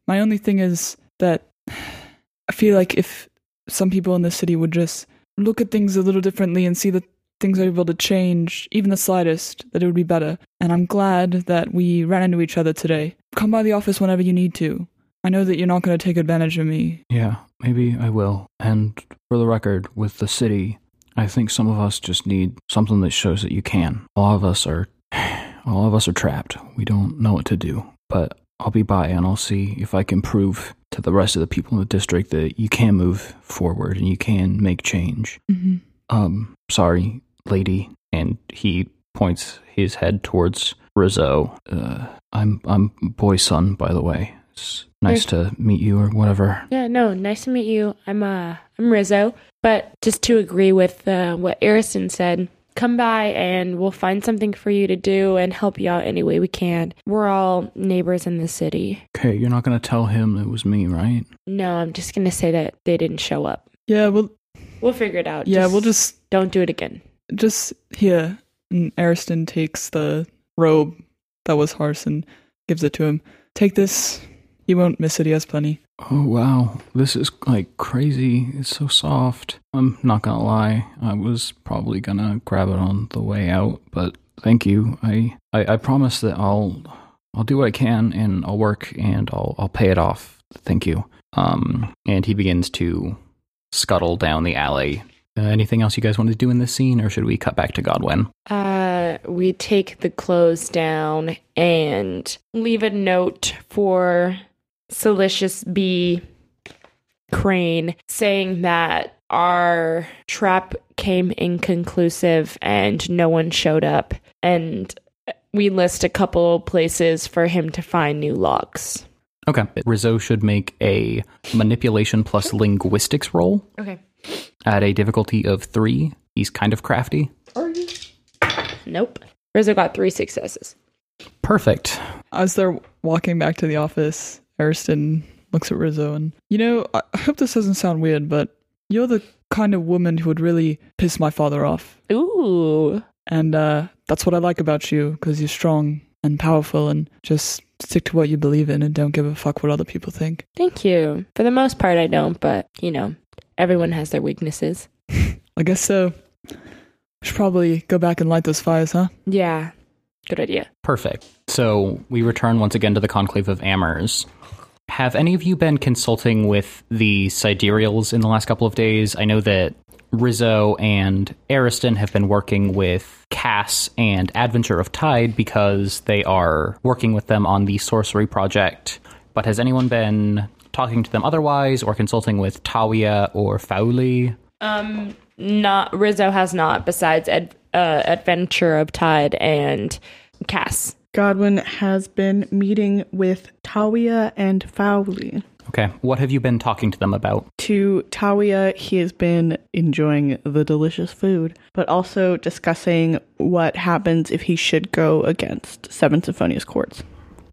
My only thing is that I feel like if some people in the city would just look at things a little differently and see that things are able to change, even the slightest, that it would be better. And I'm glad that we ran into each other today. Come by the office whenever you need to. I know that you're not going to take advantage of me. Yeah, maybe I will. And for the record, with the city, I think some of us just need something that shows that you can. A lot of us are all of us are trapped. We don't know what to do. But I'll be by and I'll see if I can prove to the rest of the people in the district that you can move forward and you can make change. Mm-hmm. Um, sorry, lady. And he points his head towards Rizzo. Uh, I'm I'm boy son, by the way. It's nice to meet you or whatever. Yeah, no, nice to meet you. I'm uh I'm Rizzo. But just to agree with uh, what Ariston said, come by and we'll find something for you to do and help you out any way we can. We're all neighbors in the city. Okay, you're not gonna tell him it was me, right? No, I'm just gonna say that they didn't show up. Yeah, well, We'll figure it out. yeah, we'll just don't do it again. Just here. And Ariston takes the robe that was Harse and gives it to him. Take this. You won't miss it. He has plenty. Oh wow, this is like crazy. It's so soft. I'm not gonna lie. I was probably gonna grab it on the way out, but thank you. I I, I promise that I'll I'll do what I can and I'll work and I'll I'll pay it off. Thank you. Um, and he begins to scuttle down the alley. Uh, anything else you guys want to do in this scene, or should we cut back to Godwin? Uh, we take the clothes down and leave a note for Salacious B. Crane saying that our trap came inconclusive and no one showed up. And we list a couple places for him to find new locks. Okay. Rizzo should make a manipulation plus linguistics roll Okay. At a difficulty of three. He's kind of crafty. Are you? Nope. Rizzo got three successes. Perfect. As they're walking back to the office, Ariston looks at Rizzo and, you know, I I hope this doesn't sound weird, but you're the kind of woman who would really piss my father off. Ooh. And uh, that's what I like about you, because you're strong and powerful and just stick to what you believe in and don't give a fuck what other people think. Thank you. For the most part, I don't, but you know, everyone has their weaknesses. I guess so. Should probably go back and light those fires, huh? Yeah. Good idea. Perfect. So we return once again to the Conclave of Amers. Have any of you been consulting with the sidereals in the last couple of days? I know that Rizzo and Ariston have been working with Cass and Adventure of Tide because they are working with them on the sorcery project. But has anyone been talking to them otherwise or consulting with Tawia or Fowley? Um, not Rizzo has not. Besides Ad, uh, Adventure of Tide and Cass. Godwin has been meeting with Tawia and Fowley. Okay. What have you been talking to them about? To Tawia, he has been enjoying the delicious food, but also discussing what happens if he should go against Seven Symphonious Chords.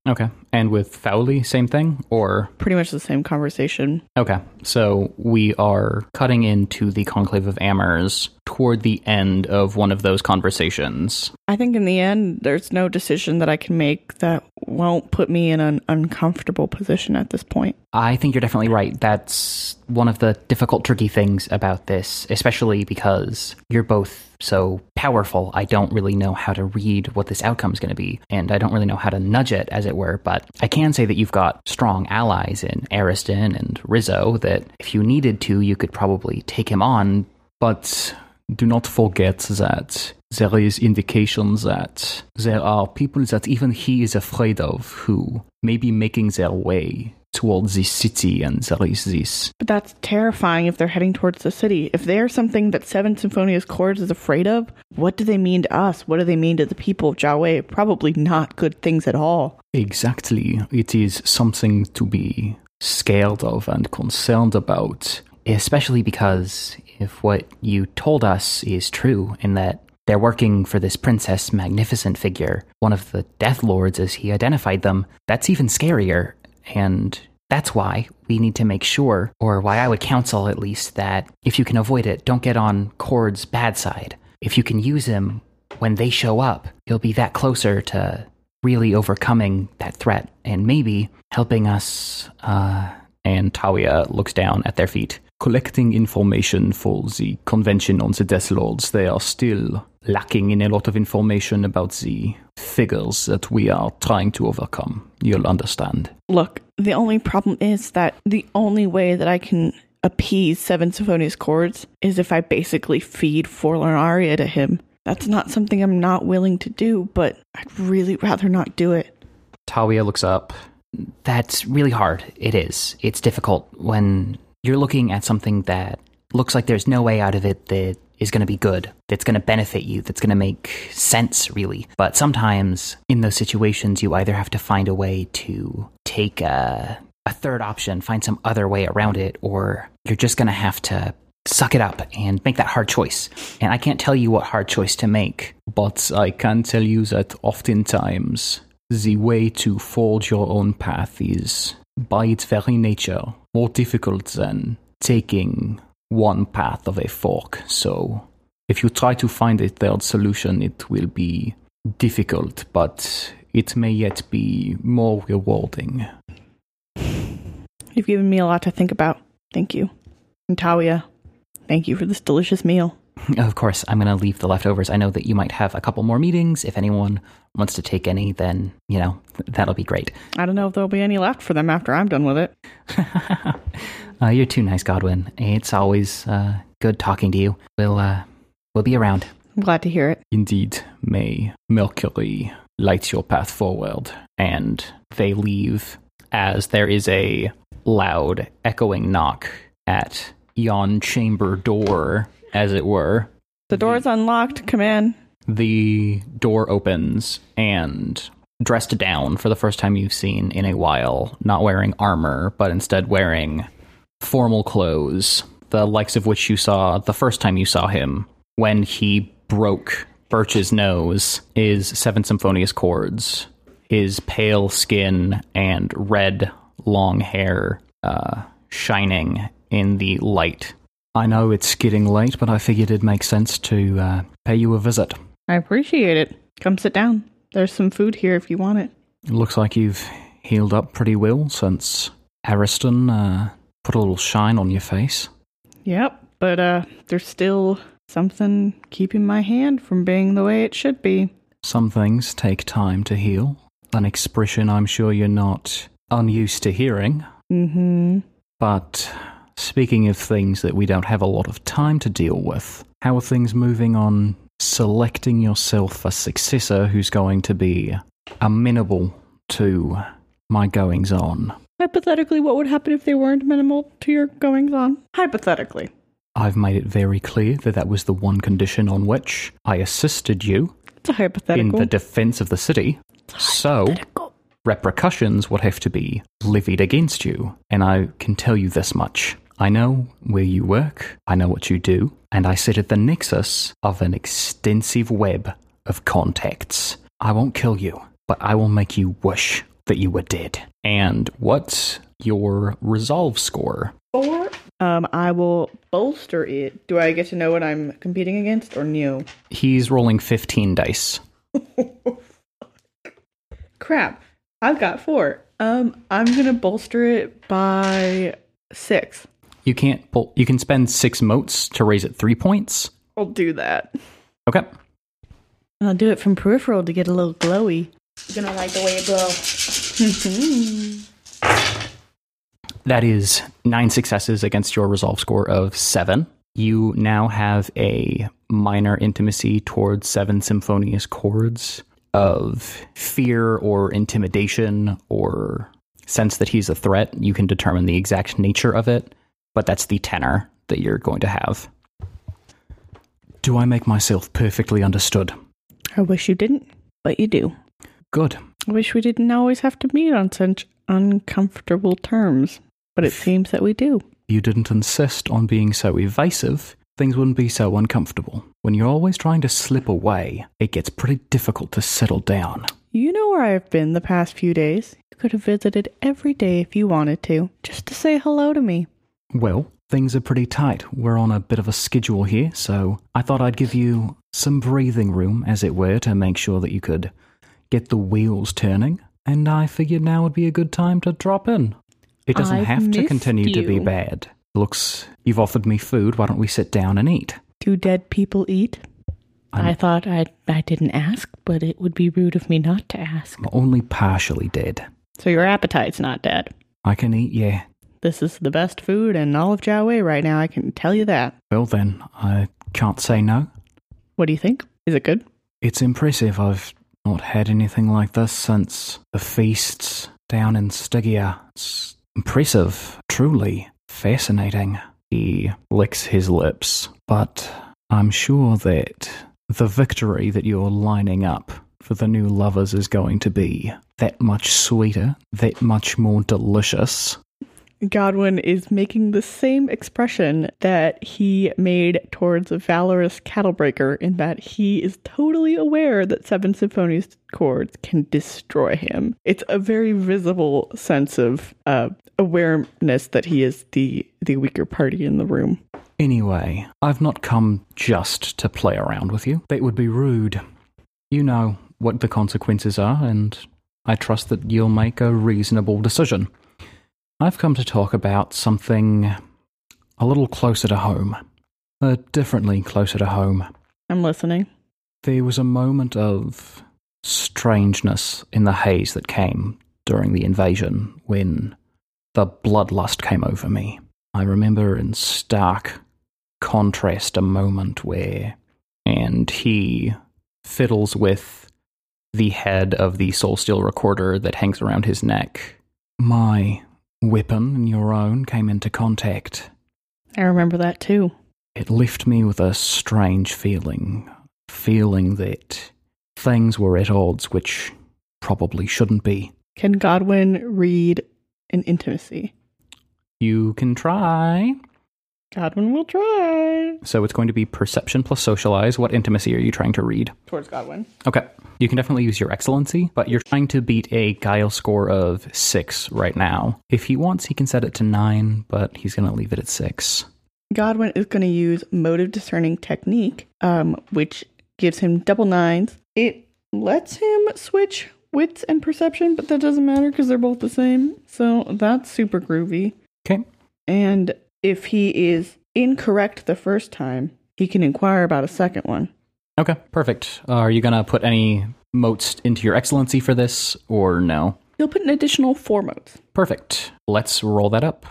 Okay. And with Fowley, same thing? Or Pretty much the same conversation. Okay, so we are cutting into the Conclave of Amers toward the end of one of those conversations. I think in the end, there's no decision that I can make that won't put me in an uncomfortable position at this point. I think you're definitely right. That's one of the difficult, tricky things about this, especially because you're both so powerful. I don't really know how to read what this outcome is going to be, and I don't really know how to nudge it, as it were. But I can say that you've got strong allies in Ariston and Rizzo that if you needed to, you could probably take him on. But do not forget that there is indications that there are people that even he is afraid of who may be making their way towards the city and there is this But that's terrifying if they're heading towards the city. If they're something that Seven Symphonious Chords is afraid of, what do they mean to us? What do they mean to the people of Jiawei? Probably not good things at all. Exactly. It is something to be scared of and concerned about, especially because if what you told us is true, in that they're working for this Princess Magnificent figure, one of the Death Lords as he identified them, that's even scarier. And that's why we need to make sure, or why I would counsel at least, that if you can avoid it, don't get on Cord's bad side. If you can use him when they show up, you'll be that closer to really overcoming that threat and maybe helping us. Uh, and Tawia looks down at their feet. Collecting information for the convention on the Death Lords, they are still lacking in a lot of information about the figures that we are trying to overcome. You'll understand. Look, the only problem is that the only way that I can appease Seven Symphonious Chords is if I basically feed Forlorn Arya to him. That's not something I'm not willing to do, but I'd really rather not do it. Talia looks up. That's really hard. It is. It's difficult when you're looking at something that looks like there's no way out of it that is going to be good, that's going to benefit you, that's going to make sense, really. But sometimes in those situations, you either have to find a way to take a, a third option, find some other way around it, or you're just going to have to suck it up and make that hard choice. And I can't tell you what hard choice to make. But I can tell you that oftentimes the way to forge your own path is, by its very nature, more difficult than taking one path of a fork. So if you try to find a third solution, it will be difficult, but it may yet be more rewarding. You've given me a lot to think about. Thank you. And Talia, thank you for this delicious meal. Of course, I'm going to leave the leftovers. I know that you might have a couple more meetings. If anyone wants to take any, then, you know, that'll be great. I don't know if there'll be any left for them after I'm done with it. uh, you're too nice, Godwin. It's always uh, good talking to you. We'll, uh, we'll be around. I'm glad to hear it. Indeed, may Mercury light your path forward. And they leave as there is a loud, echoing knock at yon chamber door, as it were. The door's unlocked. Come in. The door opens, and dressed down for the first time you've seen in a while, not wearing armor, but instead wearing formal clothes, the likes of which you saw the first time you saw him when he broke Birch's nose, is Seven Symphonious Chords. His pale skin and red long hair uh, shining in the light. I know it's getting late, but I figured it'd make sense to uh, pay you a visit. I appreciate it. Come sit down. There's some food here if you want it. It looks like you've healed up pretty well since Ariston uh, put a little shine on your face. Yep, but uh, there's still something keeping my hand from being the way it should be. Some things take time to heal. An expression I'm sure you're not unused to hearing. Mm-hmm. But speaking of things that we don't have a lot of time to deal with, how are things moving on selecting yourself a successor who's going to be amenable to my goings on? Hypothetically, what would happen if they weren't minimal to your goings on? Hypothetically. I've made it very clear that that was the one condition on which I assisted you It's a hypothetical. in the defense of the city. So, hypothetical. repercussions would have to be levied against you. And I can tell you this much I know where you work, I know what you do, and I sit at the nexus of an extensive web of contacts. I won't kill you, but I will make you wish that you were dead. And what's your resolve score? Four. Um, I will bolster it. Do I get to know what I'm competing against or new? He's rolling 15 dice. Crap. I've got four. Um, I'm gonna bolster it by six. You can't pull, you can spend six motes to raise it three points. I'll do that. Okay. And I'll do it from peripheral to get a little glowy. You're gonna like the way it goes. That is nine successes against your resolve score of seven. You now have a minor intimacy towards seven symphonious chords of fear or intimidation or sense that he's a threat. You can determine the exact nature of it, but that's the tenor that you're going to have. Do I make myself perfectly understood? I wish you didn't, but you do. Good. I wish we didn't always have to meet on such uncomfortable terms, but it seems that we do. you didn't insist on being so evasive, things wouldn't be so uncomfortable. When you're always trying to slip away, it gets pretty difficult to settle down. You know where I've been the past few days. You could have visited every day if you wanted to, just to say hello to me. Well, things are pretty tight. We're on a bit of a schedule here, so I thought I'd give you some breathing room, as it were, to make sure that you could get the wheels turning. And I figured now would be a good time to drop in. It doesn't I've have to continue to be bad. Looks, you've offered me food. Why don't we sit down and eat? Do dead people eat? I'm- I thought I I didn't ask, but it would be rude of me not to ask. I'm only partially dead. So your appetite's not dead. I can eat, yeah. This is the best food in all of Jiawei right now, I can tell you that. Well, then, I can't say no. What do you think? Is it good? It's impressive. I've not had anything like this since the feasts down in Stygia. It's impressive, truly fascinating. He licks his lips, but I'm sure that the victory that you're lining up for the new lovers is going to be that much sweeter, that much more delicious. Godwin is making the same expression that he made towards a Valorous Cattlebreaker in that he is totally aware that Seven Symphonious chords can destroy him. It's a very visible sense of uh, awareness that he is the the weaker party in the room. Anyway, I've not come just to play around with you. That would be rude. You know what the consequences are, and I trust that you'll make a reasonable decision. I've come to talk about something a little closer to home, uh, differently closer to home. I'm listening. There was a moment of strangeness in the haze that came during the invasion when the bloodlust came over me. I remember in stark contrast a moment where, and he fiddles with the head of the soul steel recorder that hangs around his neck. My weapon and your own came into contact. I remember that too. It left me with a strange feeling, feeling that things were at odds which probably shouldn't be. Can Godwin read an intimacy? You can try. Godwin will try. So it's going to be perception plus socialize. What intimacy are you trying to read? Towards Godwin. Okay. You can definitely use your excellency, but you're trying to beat a guile score of six right now. If he wants, he can set it to nine, but he's going to leave it at six. Godwin is going to use motive discerning technique, um, which gives him double nines. It lets him switch wits and perception, but that doesn't matter because they're both the same. So that's super groovy. Okay. And if he is incorrect the first time, he can inquire about a second one. Okay, perfect. Uh, are you going to put any motes into your excellency for this, or no? He'll put an additional four motes. Perfect. Let's roll that up.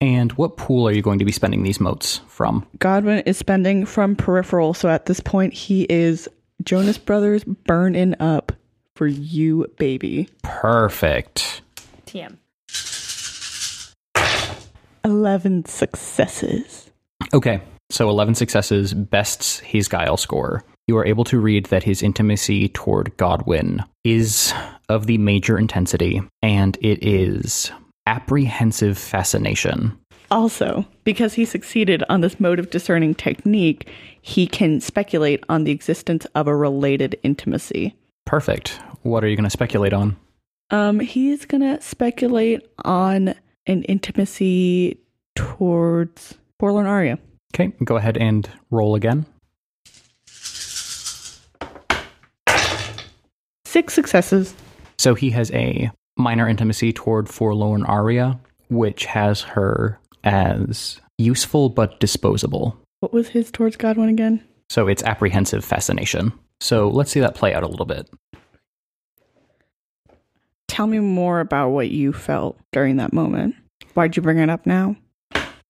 And what pool are you going to be spending these motes from? Godwin is spending from peripheral, so at this point he is Jonas Brothers burning up for you, baby. Perfect. TM. 11 successes. Okay, so 11 successes bests his guile score. You are able to read that his intimacy toward Godwin is of the major intensity, and it is apprehensive fascination. Also, because he succeeded on this motive discerning technique, he can speculate on the existence of a related intimacy. Perfect. What are you going to speculate on? Um, he's gonna speculate on an intimacy towards Forlorn Arya. Okay, go ahead and roll again. Six successes. So he has a minor intimacy toward Forlorn Arya, which has her as useful but disposable. What was his towards Godwin again? So it's apprehensive fascination. So let's see that play out a little bit. Tell me more about what you felt during that moment. Why'd you bring it up now?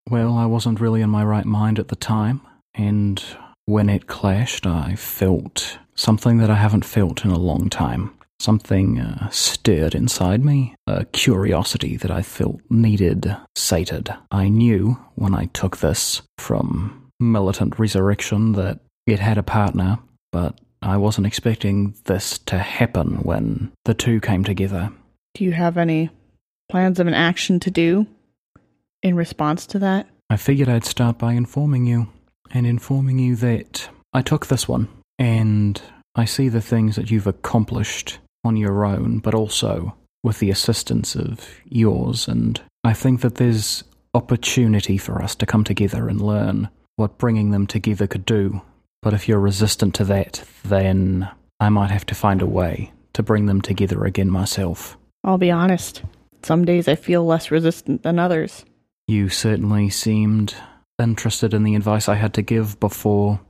Well, I wasn't really in my right mind at the time, and when it clashed, I felt something that I haven't felt in a long time. Something uh, stirred inside me, a curiosity that I felt needed, sated. I knew when I took this from Militant Resurrection that it had a partner, but I wasn't expecting this to happen when the two came together. Do you have any plans of an action to do in response to that? I figured I'd start by informing you, and informing you that I took this one, and I see the things that you've accomplished on your own, but also with the assistance of yours, and I think that there's opportunity for us to come together and learn what bringing them together could do. But if you're resistant to that, then I might have to find a way to bring them together again myself. I'll be honest. Some days I feel less resistant than others. You certainly seemed interested in the advice I had to give before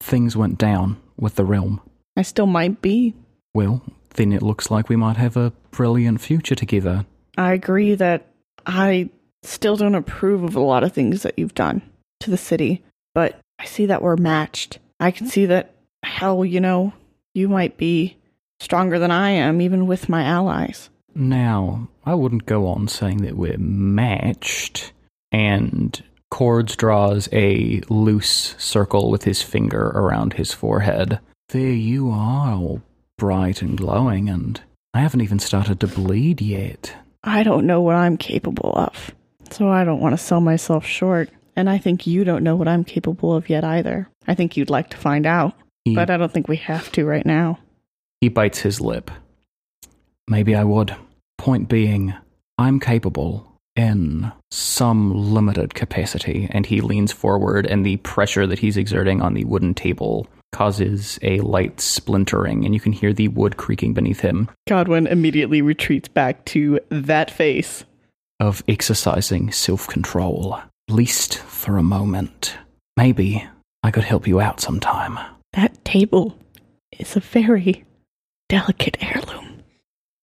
things went down with the realm. I still might be. Well, then it looks like we might have a brilliant future together. I agree that I still don't approve of a lot of things that you've done to the city, but I see that we're matched. I can see that hell, you know, you might be stronger than I am, even with my allies. Now, I wouldn't go on saying that we're matched. And Chords draws a loose circle with his finger around his forehead. There you are, all bright and glowing, and I haven't even started to bleed yet. I don't know what I'm capable of, so I don't want to sell myself short. And I think you don't know what I'm capable of yet either. I think you'd like to find out, He, but I don't think we have to right now. he bites his lip. Maybe I would. Point being, I'm capable in some limited capacity. And he leans forward, and the pressure that he's exerting on the wooden table causes a light splintering, and you can hear the wood creaking beneath him. Godwin immediately retreats back to that face. of exercising self control, least for a moment. Maybe I could help you out sometime. That table is a very delicate heirloom.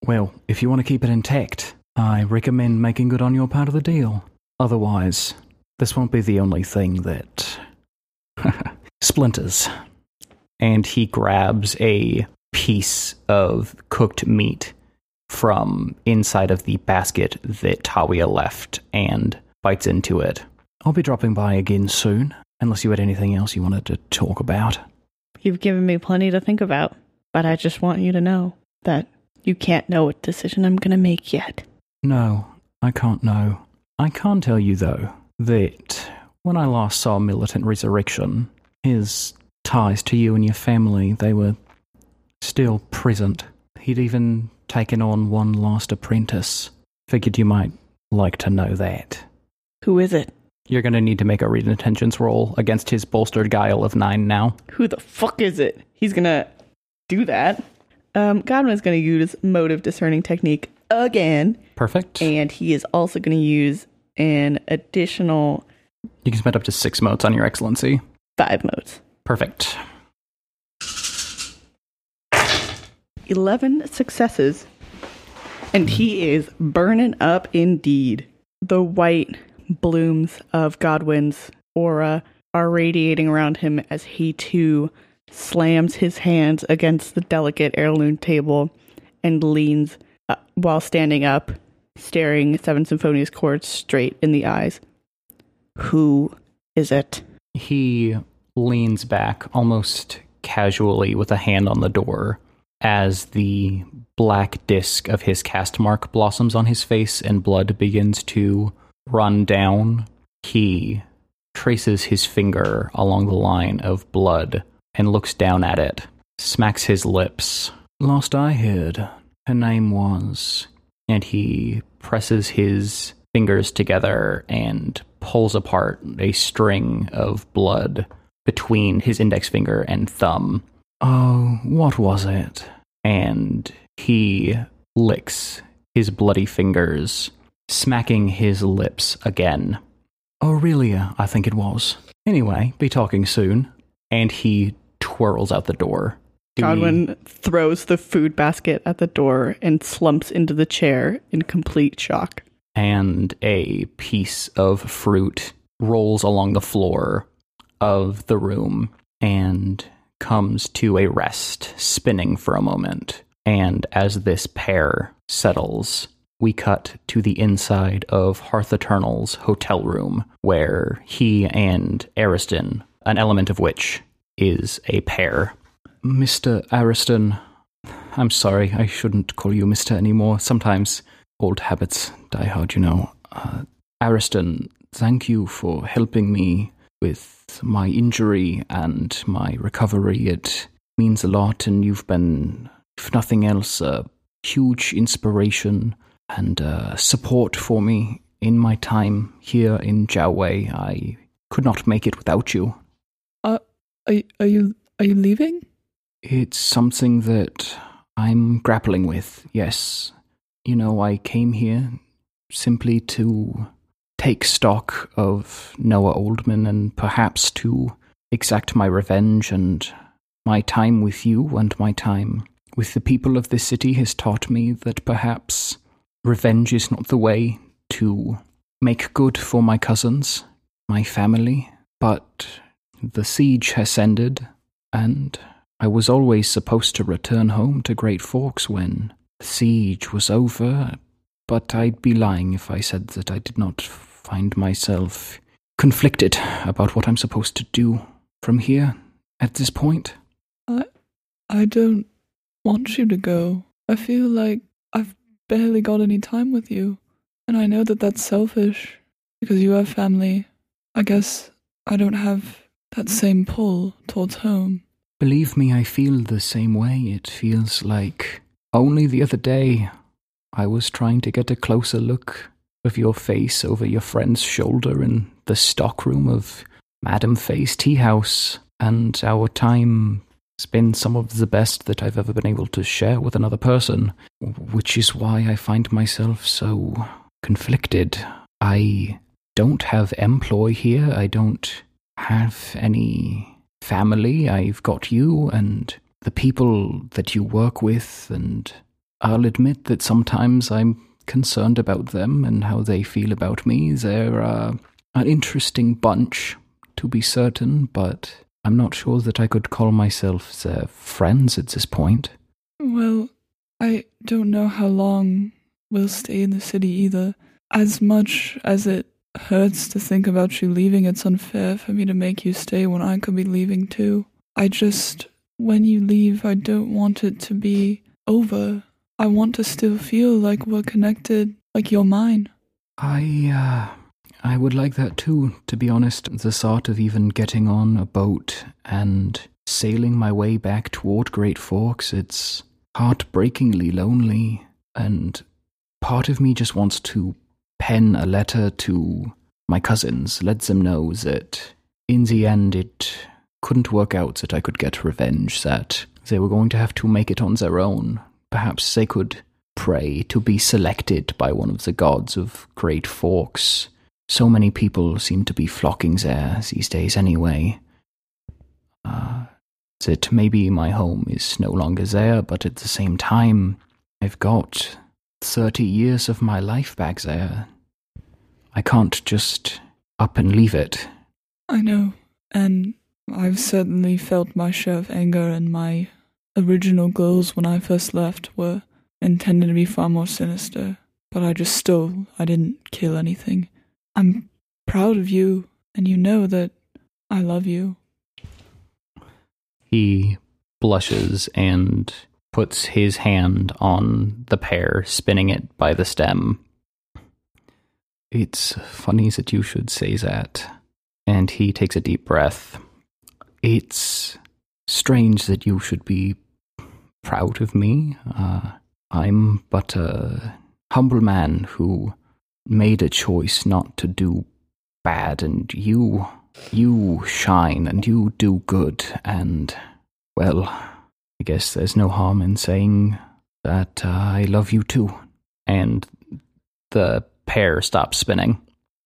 Well, if you want to keep it intact, I recommend making good on your part of the deal. Otherwise, this won't be the only thing that. splinters. And he grabs a piece of cooked meat from inside of the basket that Tawia left and bites into it. I'll be dropping by again soon, unless you had anything else you wanted to talk about. You've given me plenty to think about, but I just want you to know that you can't know what decision I'm going to make yet. No, I can't know. I can tell you, though, that when I last saw Militant Resurrection, his ties to you and your family, they were still present. He'd even taken on one last apprentice. Figured you might like to know that. Who is it? You're going to need to make a read intelligence roll against his bolstered guile of nine now. Who the fuck is it? He's going to do that. Um, Godwin's going to use motive discerning technique again, Perfect. and he is also going to use an additional You can spend up to six motes on your excellency. five motes. Perfect. 11 successes, and he is burning up indeed. The white blooms of Godwin's aura are radiating around him as he too slams his hands against the delicate heirloom table and leans uh, while standing up, staring Seven Symphonious chords straight in the eyes. Who is it? He leans back almost casually with a hand on the door as the black disk of his caste mark blossoms on his face and blood begins to run down. He traces his finger along the line of blood and looks down at it, smacks his lips. Last I heard, her name was. And he presses his fingers together and pulls apart a string of blood between his index finger and thumb. Oh, what was it? And he licks his bloody fingers, smacking his lips again. Oh, Aurelia, uh, I think it was. Anyway, be talking soon. And he twirls out the door. Do we- Godwin throws the food basket at the door and slumps into the chair in complete shock. and a piece of fruit rolls along the floor of the room and comes to a rest, spinning for a moment. And as this pair settles, we cut to the inside of Hearth Eternal's hotel room, where he and Ariston, an element of which is a pair. Mr. Ariston, I'm sorry, I shouldn't call you Mr. anymore. Sometimes old habits die hard, you know. Uh, Ariston, thank you for helping me with my injury and my recovery. It means a lot, and you've been, if nothing else, a huge inspiration and uh, support for me in my time here in Jiawei. I could not make it without you. Are, are you are you leaving? It's something that I'm grappling with, yes. You know, I came here simply to take stock of Noah Oldman and perhaps to exact my revenge and my time with you and my time with the people of this city has taught me that perhaps revenge is not the way to make good for my cousins, my family, but the siege has ended and I was always supposed to return home to Great Forks when the siege was over, but I'd be lying if I said that I did not find myself conflicted about what I'm supposed to do from here at this point. I, I don't want you to go. I feel like barely got any time with you. And I know that that's selfish because you have family. I guess I don't have that same pull towards home. Believe me, I feel the same way. It feels like only the other day I was trying to get a closer look of your face over your friend's shoulder in the stockroom of Madam Fay's tea house, and our time has been some of the best that I've ever been able to share with another person, which is why I find myself so conflicted. I don't have employ here. I don't have any family. I've got you and the people that you work with, and I'll admit that sometimes I'm concerned about them and how they feel about me. They're uh, an interesting bunch, to be certain, but I'm not sure that I could call myself their friends at this point. Well, I don't know how long we'll stay in the city either. As much as it hurts to think about you leaving, it's unfair for me to make you stay when I could be leaving too. I just, when you leave, I don't want it to be over. I want to still feel like we're connected, like you're mine. I, uh, I would like that too, to be honest. The thought of even getting on a boat and sailing my way back toward Great Forks, it's heartbreakingly lonely. And part of me just wants to pen a letter to my cousins, let them know that in the end it couldn't work out that I could get revenge, that they were going to have to make it on their own. Perhaps they could pray to be selected by one of the gods of Great Forks. So many people seem to be flocking there these days anyway. Uh, that maybe my home is no longer there, but at the same time, I've got 30 years of my life back there. I can't just up and leave it. I know, and I've certainly felt my share of anger, and my original goals when I first left were intended to be far more sinister. But I just stole, I didn't kill anything. I'm proud of you, and you know that I love you. He blushes and puts his hand on the pear, spinning it by the stem. It's funny that you should say that. And he takes a deep breath. It's strange that you should be proud of me. Uh, I'm but a humble man who made a choice not to do bad, and you, you shine and you do good, and, well, I guess there's no harm in saying that uh, I love you too. And the pear stops spinning.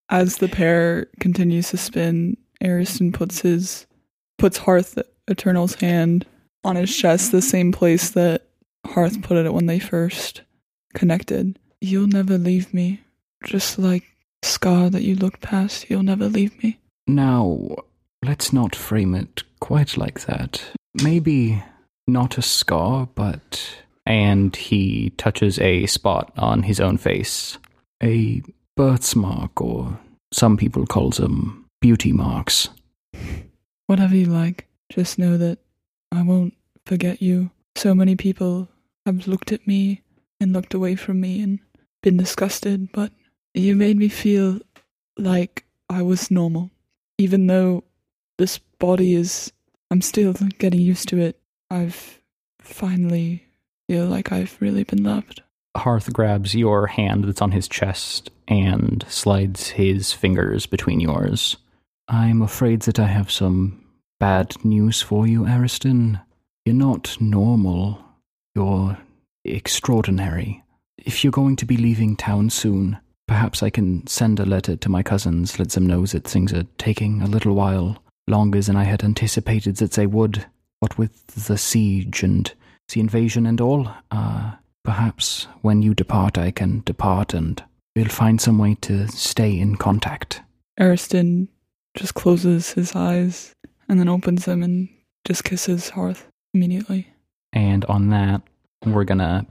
As the pear continues to spin, Ariston puts his puts Hearth Eternal's hand on his chest, the same place that Hearth put it when they first connected. You'll never leave me. Just like scar that you looked past, you'll never leave me. Now, let's not frame it quite like that. Maybe not a scar, but. And he touches a spot on his own face a birthmark, or some people call them beauty marks. Whatever you like, just know that I won't forget you. So many people have looked at me and looked away from me and been disgusted, but you made me feel like I was normal. Even though this body is, I'm still getting used to it. I've finally feel like I've really been loved. Hearth grabs your hand that's on his chest and slides his fingers between yours. I'm afraid that I have some bad news for you, Ariston. You're not normal. You're extraordinary. If you're going to be leaving town soon, perhaps I can send a letter to my cousins, let them know that things are taking a little while, longer than I had anticipated that they would. What with the siege and the invasion and all, uh, Perhaps when you depart, I can depart and we'll find some way to stay in contact. Ariston just closes his eyes and then opens them and just kisses Hearth. immediately. And on that, we're gonna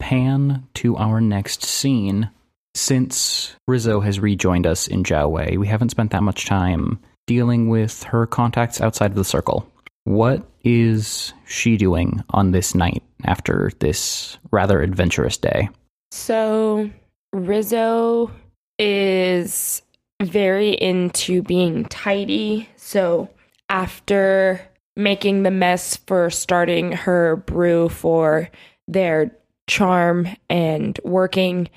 pan to our next scene. Since Rizzo has rejoined us in Jiawei, we haven't spent that much time dealing with her contacts outside of the circle. What is she doing on this night after this rather adventurous day? So Rizzo is very into being tidy. So after making the mess for starting her brew for their charm and working,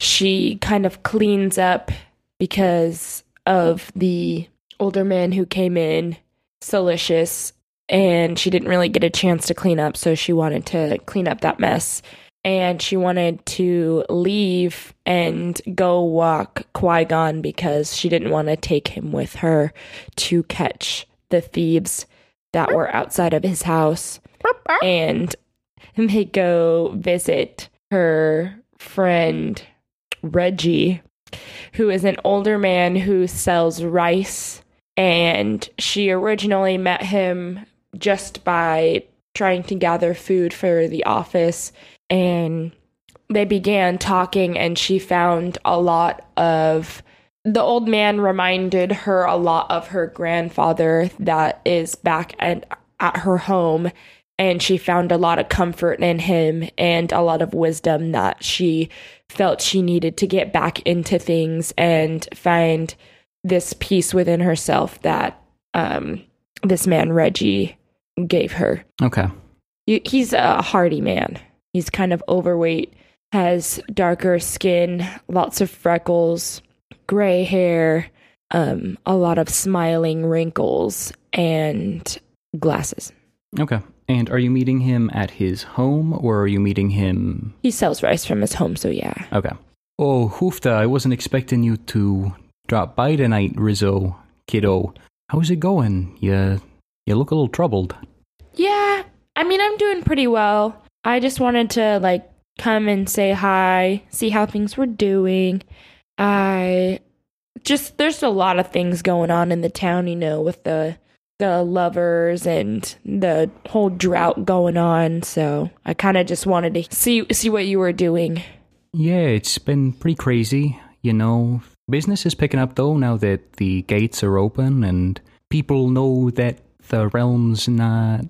she kind of cleans up because of the older man who came in, Salacious, and she didn't really get a chance to clean up, so she wanted to clean up that mess. And she wanted to leave and go walk Qui Gon because she didn't want to take him with her to catch the thieves that were outside of his house. And they go visit her friend Reggie, who is an older man who sells rice. And she originally met him just by trying to gather food for the office. And they began talking, and she found a lot of. The old man reminded her a lot of her grandfather that is back at, at her home and she found a lot of comfort in him and a lot of wisdom that she felt she needed to get back into things and find this peace within herself that um, this man Reggie gave her. Okay. He's a hardy man. He's kind of overweight, has darker skin, lots of freckles, gray hair, um, a lot of smiling wrinkles, and glasses. Okay. And are you meeting him at his home or are you meeting him? He sells rice from his home, so yeah. Okay. Oh, Hoofta, I wasn't expecting you to drop by tonight, Rizzo, kiddo. How's it going? You, you look a little troubled. Yeah, I mean, I'm doing pretty well. I just wanted to, like, come and say hi, see how things were doing. I just, there's a lot of things going on in the town, you know, with the the lovers and the whole drought going on so i kind of just wanted to see see what you were doing Yeah, it's been pretty crazy. You know, business is picking up though now that the gates are open and people know that the realm's not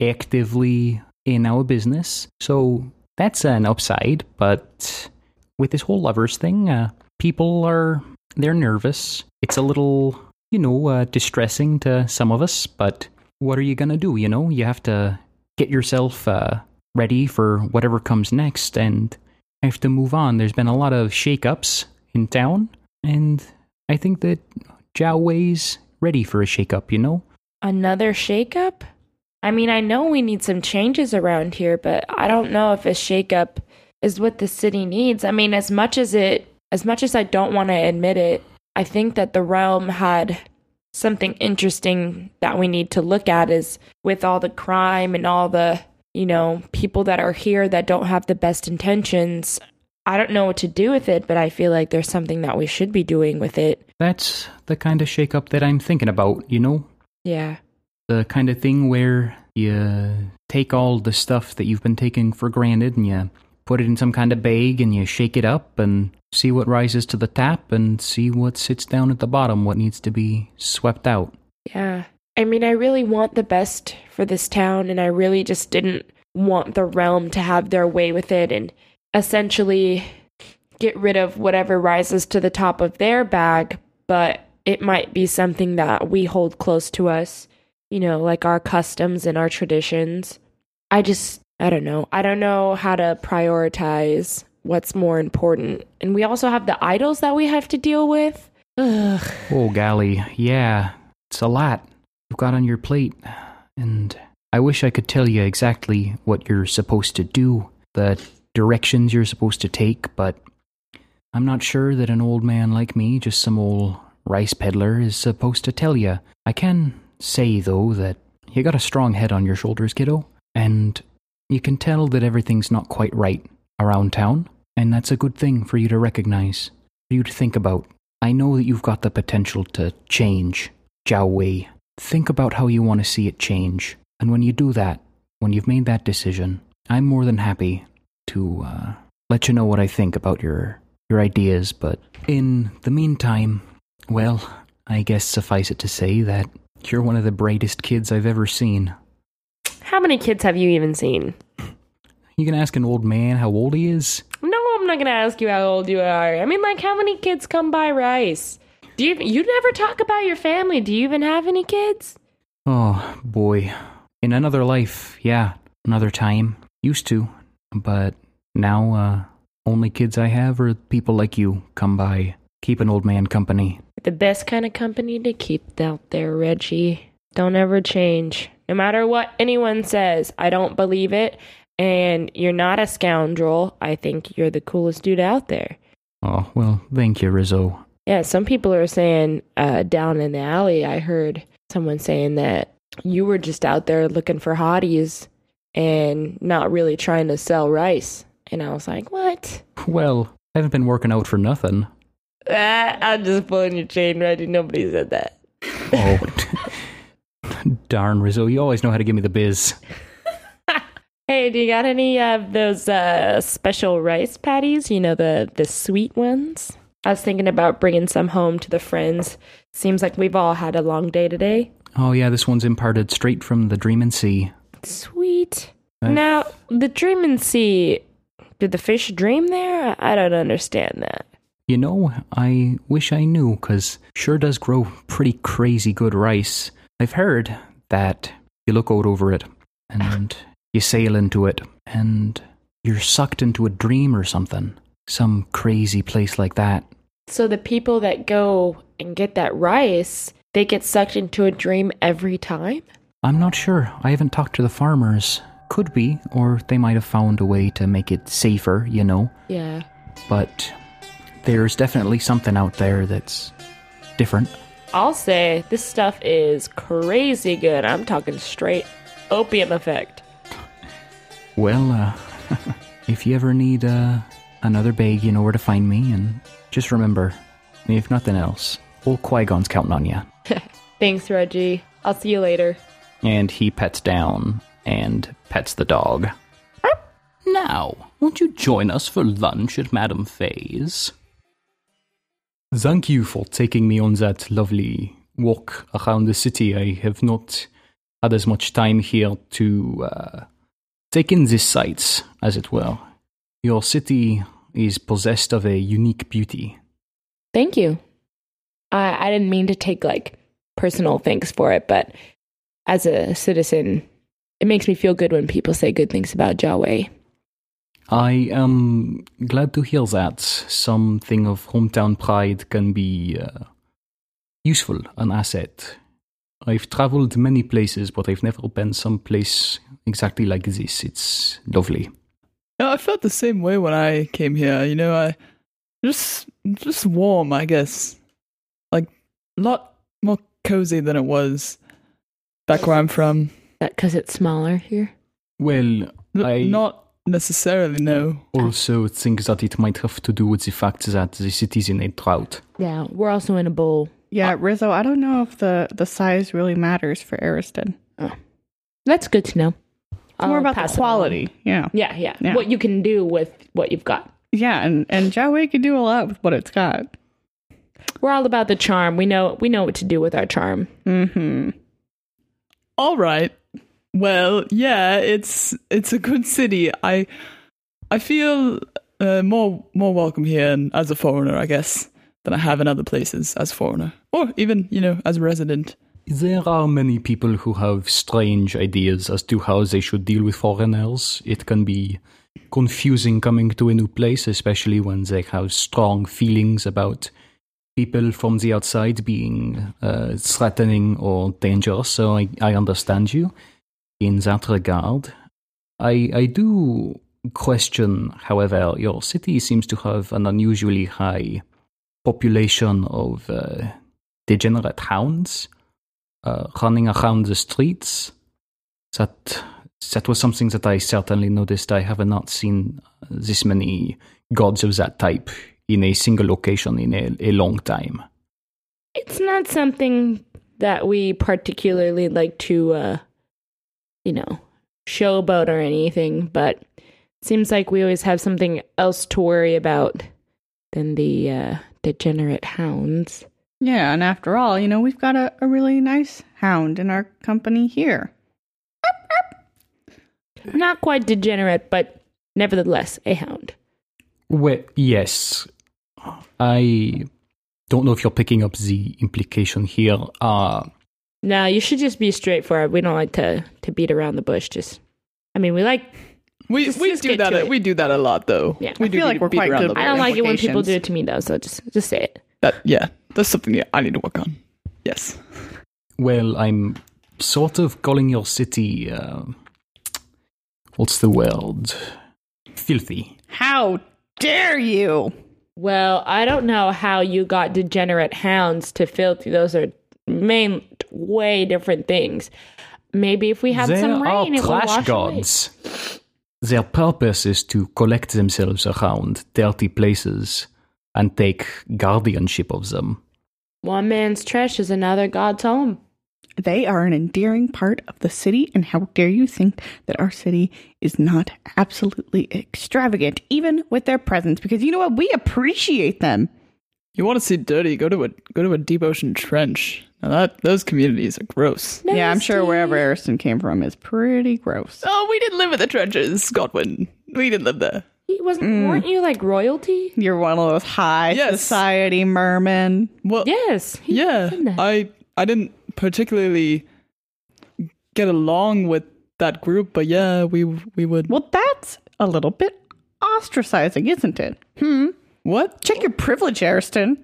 actively in our business. So that's an upside. But with this whole lovers thing, uh, people are they're nervous. It's a little, you know, uh, distressing to some of us. But what are you gonna do? You know, you have to get yourself uh, ready for whatever comes next and I have to move on. There's been a lot of shakeups in town, and I think that Jiawei's ready for a shakeup, you know? another shakeup i mean i know we need some changes around here but i don't know if a shakeup is what the city needs i mean as much as it as much as i don't want to admit it i think that the realm had something interesting that we need to look at is with all the crime and all the you know people that are here that don't have the best intentions i don't know what to do with it but i feel like there's something that we should be doing with it That's the kind of shakeup that I'm thinking about, you know? yeah The kind of thing where you take all the stuff that you've been taking for granted and you put it in some kind of bag and you shake it up and see what rises to the top and see what sits down at the bottom, what needs to be swept out. Yeah. I mean, I really want the best for this town, and I really just didn't want the realm to have their way with it and essentially get rid of whatever rises to the top of their bag, but it might be something that we hold close to us, you know, like our customs and our traditions. I just, I don't know. I don't know how to prioritize what's more important. And we also have the idols that we have to deal with. Ugh. Oh, golly, yeah, it's a lot you've got on your plate, and I wish I could tell you exactly what you're supposed to do, the directions you're supposed to take, but I'm not sure that an old man like me, just some old rice peddler, is supposed to tell you. I can say, though, that you got a strong head on your shoulders, kiddo, and you can tell that everything's not quite right around town, and that's a good thing for you to recognize, for you to think about. I know that you've got the potential to change, Jiawei. Think about how you want to see it change. And when you do that, when you've made that decision, I'm more than happy to uh, let you know what I think about your your ideas. But in the meantime, well, I guess suffice it to say that you're one of the brightest kids I've ever seen. How many kids have you even seen? You can ask an old man how old he is. Not gonna ask you how old you are. I mean, like, how many kids come by Rice? Do you you never talk about your family? Do you even have any kids? Oh boy, in another life, yeah, another time, used to, but now, uh, only kids I have are people like you come by, keep an old man company. The best kind of company to keep out there, Reggie. Don't ever change. No matter what anyone says, I don't believe it. And you're not a scoundrel. I think you're the coolest dude out there. Oh well, thank you, Rizzo. Yeah, some people are saying uh, down in the alley, I heard someone saying that you were just out there looking for hotties and not really trying to sell rice. And I was like, what? Well, I haven't been working out for nothing. Ah, I'm just pulling your chain, Reggie. Nobody said that. Oh, darn, Rizzo, you always know how to give me the biz. Hey, do you got any of those uh, special rice patties? You know, the, the sweet ones? I was thinking about bringing some home to the friends. Seems like we've all had a long day today. Oh yeah, this one's imparted straight from the Dreamin' Sea. Sweet. Uh, Now, the Dreamin' Sea, did the fish dream there? I don't understand that. You know, I wish I knew, cause sure does grow pretty crazy good rice. I've heard that you look out over it, and you sail into it, and you're sucked into a dream or something. Some crazy place like that. So the people that go and get that rice, they get sucked into a dream every time? I'm not sure. I haven't talked to the farmers. Could be, or they might have found a way to make it safer, you know. Yeah. But there's definitely something out there that's different. I'll say this stuff is crazy good. I'm talking straight opium effect. Well, uh, if you ever need uh, another bag, you know where to find me, and just remember, if nothing else, old Qui Gon's counting on you. Thanks, Reggie. I'll see you later. And he pets down and pets the dog. Now, won't you join us for lunch at Madame Fay's? Thank you for taking me on that lovely walk around the city. I have not had as much time here to uh, take in the sights, as it were. Your city is possessed of a unique beauty. Thank you. I, I didn't mean to take like personal thanks for it, but as a citizen, it makes me feel good when people say good things about Jiawei. I am glad to hear that something of hometown pride can be uh, useful, an asset. I've traveled many places, but I've never been someplace exactly like this. It's lovely. Yeah, I felt the same way when I came here. You know, I just just warm, I guess. Like a lot more cozy than it was back where I'm from. That because it's smaller here. Well, N- I Not necessarily, no. also think that it might have to do with the fact that the city's in a drought. Yeah, we're also in a bowl. Yeah, Rizzo, I don't know if the, the size really matters for Ariston. Oh. That's good to know. It's more I'll about pass the quality. Yeah. Yeah, yeah, Yeah. What you can do with what you've got. Yeah, and, and Jiawei can do a lot with what it's got. We're all about the charm. We know we know what to do with our charm. Mm-hmm. All right. Well, yeah, it's it's a good city. I I feel uh, more more welcome here and as a foreigner, I guess, than I have in other places as foreigner, or even you know as a resident. There are many people who have strange ideas as to how they should deal with foreigners. It can be confusing coming to a new place, especially when they have strong feelings about people from the outside being uh, threatening or dangerous. So I, I understand you in that regard. I I do question, however, your city seems to have an unusually high population of uh, degenerate hounds uh, running around the streets. That that was something that I certainly noticed. I have not seen this many gods of that type in a single location in a, a long time. It's not something that we particularly like to, uh, you know, showboat or anything, but seems like we always have something else to worry about than the uh, degenerate hounds. Yeah, and after all, you know, we've got a, a really nice hound in our company here. Not quite degenerate, but nevertheless a hound. Well, yes. I don't know if you're picking up the implication here. Uh, No, you should just be straightforward. We don't like to to beat around the bush. Just, I mean, we like. We Just- we just do that. A, we do that a lot, though. Yeah. we I do feel like we're quite good the with I don't like it when people do it to me though. So just just say it. That yeah, that's something that I need to work on. Yes. well, I'm sort of calling your city. Uh, what's the word? Filthy. How dare you? Well, I don't know how you got degenerate hounds to filthy. Those are main way different things. Maybe if we had They some rain, it would trash wash away. gods. Their purpose is to collect themselves around dirty places and take guardianship of them. One man's trash is another god's home. They are an endearing part of the city, and how dare you think that our city is not absolutely extravagant, even with their presence? Because you know what? We appreciate them. You want to see dirty? Go to a go to a deep ocean trench. Now that those communities are gross. Yeah, I'm sure wherever Ariston came from is pretty gross. Oh, we didn't live in the trenches, Godwin. We didn't live there. He wasn't. Weren't you like royalty? You're one of those high Yes. society mermen. Well, Yes. he yeah. was that. I I didn't particularly get along with that group, but yeah, we we would. Well, that's a little bit ostracizing, isn't it? Hmm. What? Check your privilege, Ariston.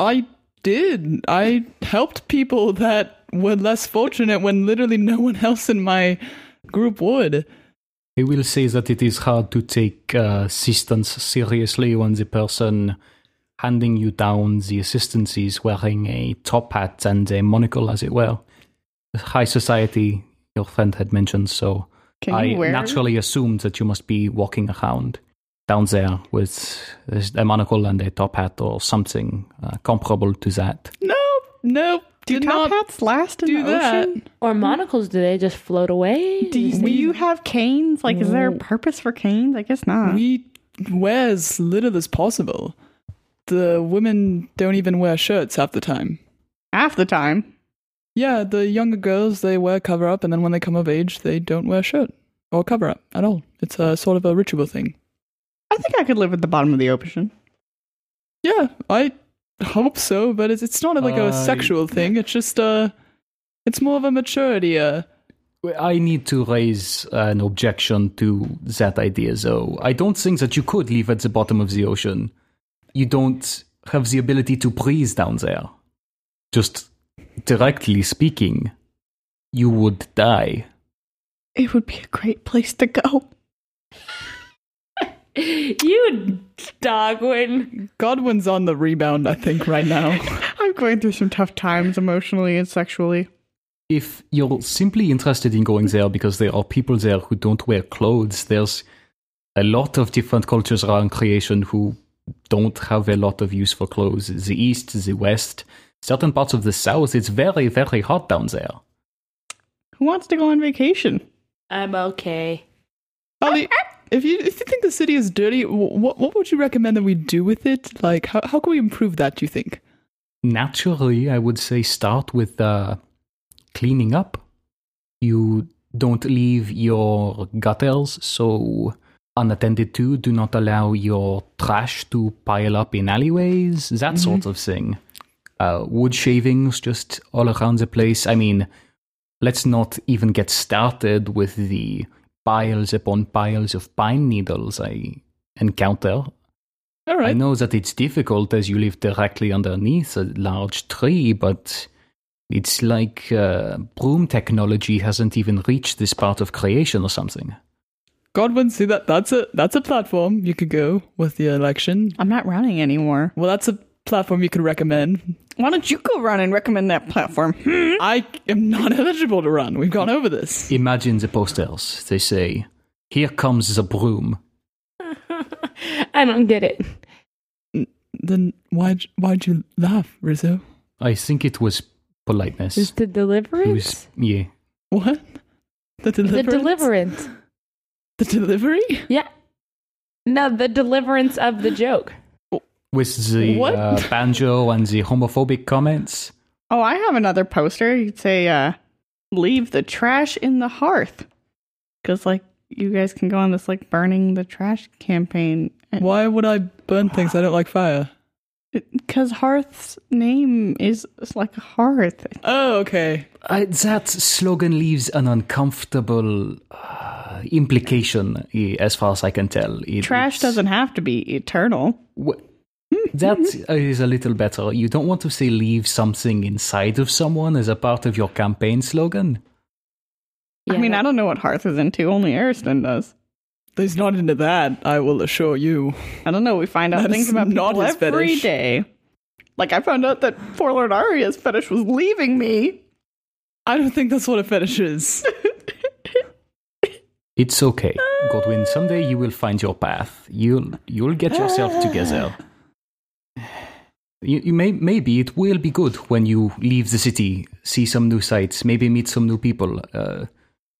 I did. I helped people that were less fortunate when literally no one else in my group would. I will say that it is hard to take uh, assistance seriously when the person handing you down the assistance is wearing a top hat and a monocle, as it were. High society, your friend had mentioned, so I wear naturally assumed that you must be walking around down there with a monocle and a top hat or something uh, comparable to that. No, no, Do top hats last in do the that. ocean? or monocles? Do they just float away? Do you, do you have canes? Like, is there a purpose for canes? I guess not. We wear as little as possible. The women don't even wear shirts half the time. Half the time. Yeah, the younger girls they wear cover up, and then when they come of age, they don't wear shirt or cover up at all. It's a sort of a ritual thing. I think I could live at the bottom of the ocean. Yeah, I hope so, but it's it's not like a I- sexual thing. It's just uh, it's more of a maturity. Uh, I need to raise an objection to that idea, though. I don't think that you could live at the bottom of the ocean. You don't have the ability to breathe down there. Just directly speaking, you would die. It would be a great place to go. you dogwin. Godwin's on the rebound, I think, right now. I'm going through some tough times emotionally and sexually. If you're simply interested in going there because there are people there who don't wear clothes, there's a lot of different cultures around creation who don't have a lot of use for clothes. The East, the West, certain parts of the South, it's very, very hot down there. Who wants to go on vacation? I'm okay. Oh, Holly, if you if you think the city is dirty, what what would you recommend that we do with it? Like, how how can we improve that? Do you think? Naturally, I would say start with uh, cleaning up. You don't leave your gutters so unattended to. Do not allow your trash to pile up in alleyways, that sort of thing. Uh, wood shavings just all around the place. I mean, let's not even get started with the piles upon piles of pine needles I encounter All right. I know that it's difficult as you live directly underneath a large tree, but it's like uh, broom technology hasn't even reached this part of creation or something. Godwin, see that that's a that's a platform you could go with the election. I'm not running anymore. Well, that's a platform you could recommend. Why don't you go run and recommend that platform? Hmm? I am not eligible to run. We've gone over this. Imagine the posters. They say, Here comes the broom. I don't get it. Then why'd why'd you laugh, Rizzo? I think it was politeness. Is the It was, yeah. What? The The deliverance. deliverance. The delivery. Yeah. No, the deliverance of the joke. With the uh, banjo and the homophobic comments. Oh, I have another poster. You'd say, uh, leave the trash in the hearth. Because, like, you guys can go on this, like, burning the trash campaign. Why would I burn things? I don't like fire. Because Hearth's name is is like a hearth. Oh, okay. Uh, that slogan leaves an uncomfortable uh, implication, eh, as far as I can tell. It- Trash doesn't have to be eternal. Wh- That is a little better. You don't want to say leave something inside of someone as a part of your campaign slogan. I mean, I don't know what Hearth is into. Only Ariston does. He's not into that. I will assure you. I don't know. We find out That things about not people his every fetish. day. Like I found out that Forlorn Arya's fetish was leaving me. I don't think that's what a fetish is. It's okay, Godwin. Someday you will find your path. You'll you'll get yourself together. You, you may maybe it will be good when you leave the city, see some new sights, maybe meet some new people. Uh,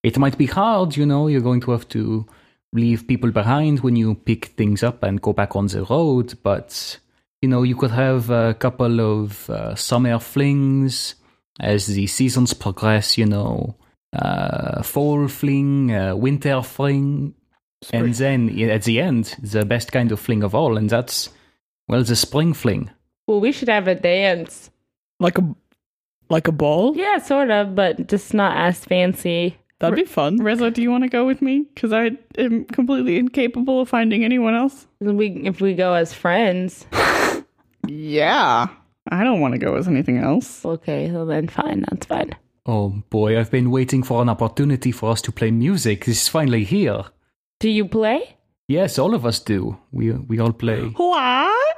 it might be hard, you know. You're going to have to leave people behind when you pick things up and go back on the road. But you know, you could have a couple of uh, summer flings as the seasons progress. You know, uh, fall fling, uh, winter fling, and then at the end, the best kind of fling of all, and that's well, the spring fling. Well, we should have a dance. like a like a ball? Yeah, sort of, but just not as fancy. That'd be fun. Rizzo, do you want to go with me? Because I am completely incapable of finding anyone else. We if we go as friends. Yeah. I don't want to go as anything else. Okay, well then fine, that's fine. Oh boy, I've been waiting for an opportunity for us to play music. This is finally here. Do you play? Yes, all of us do. We we all play. What?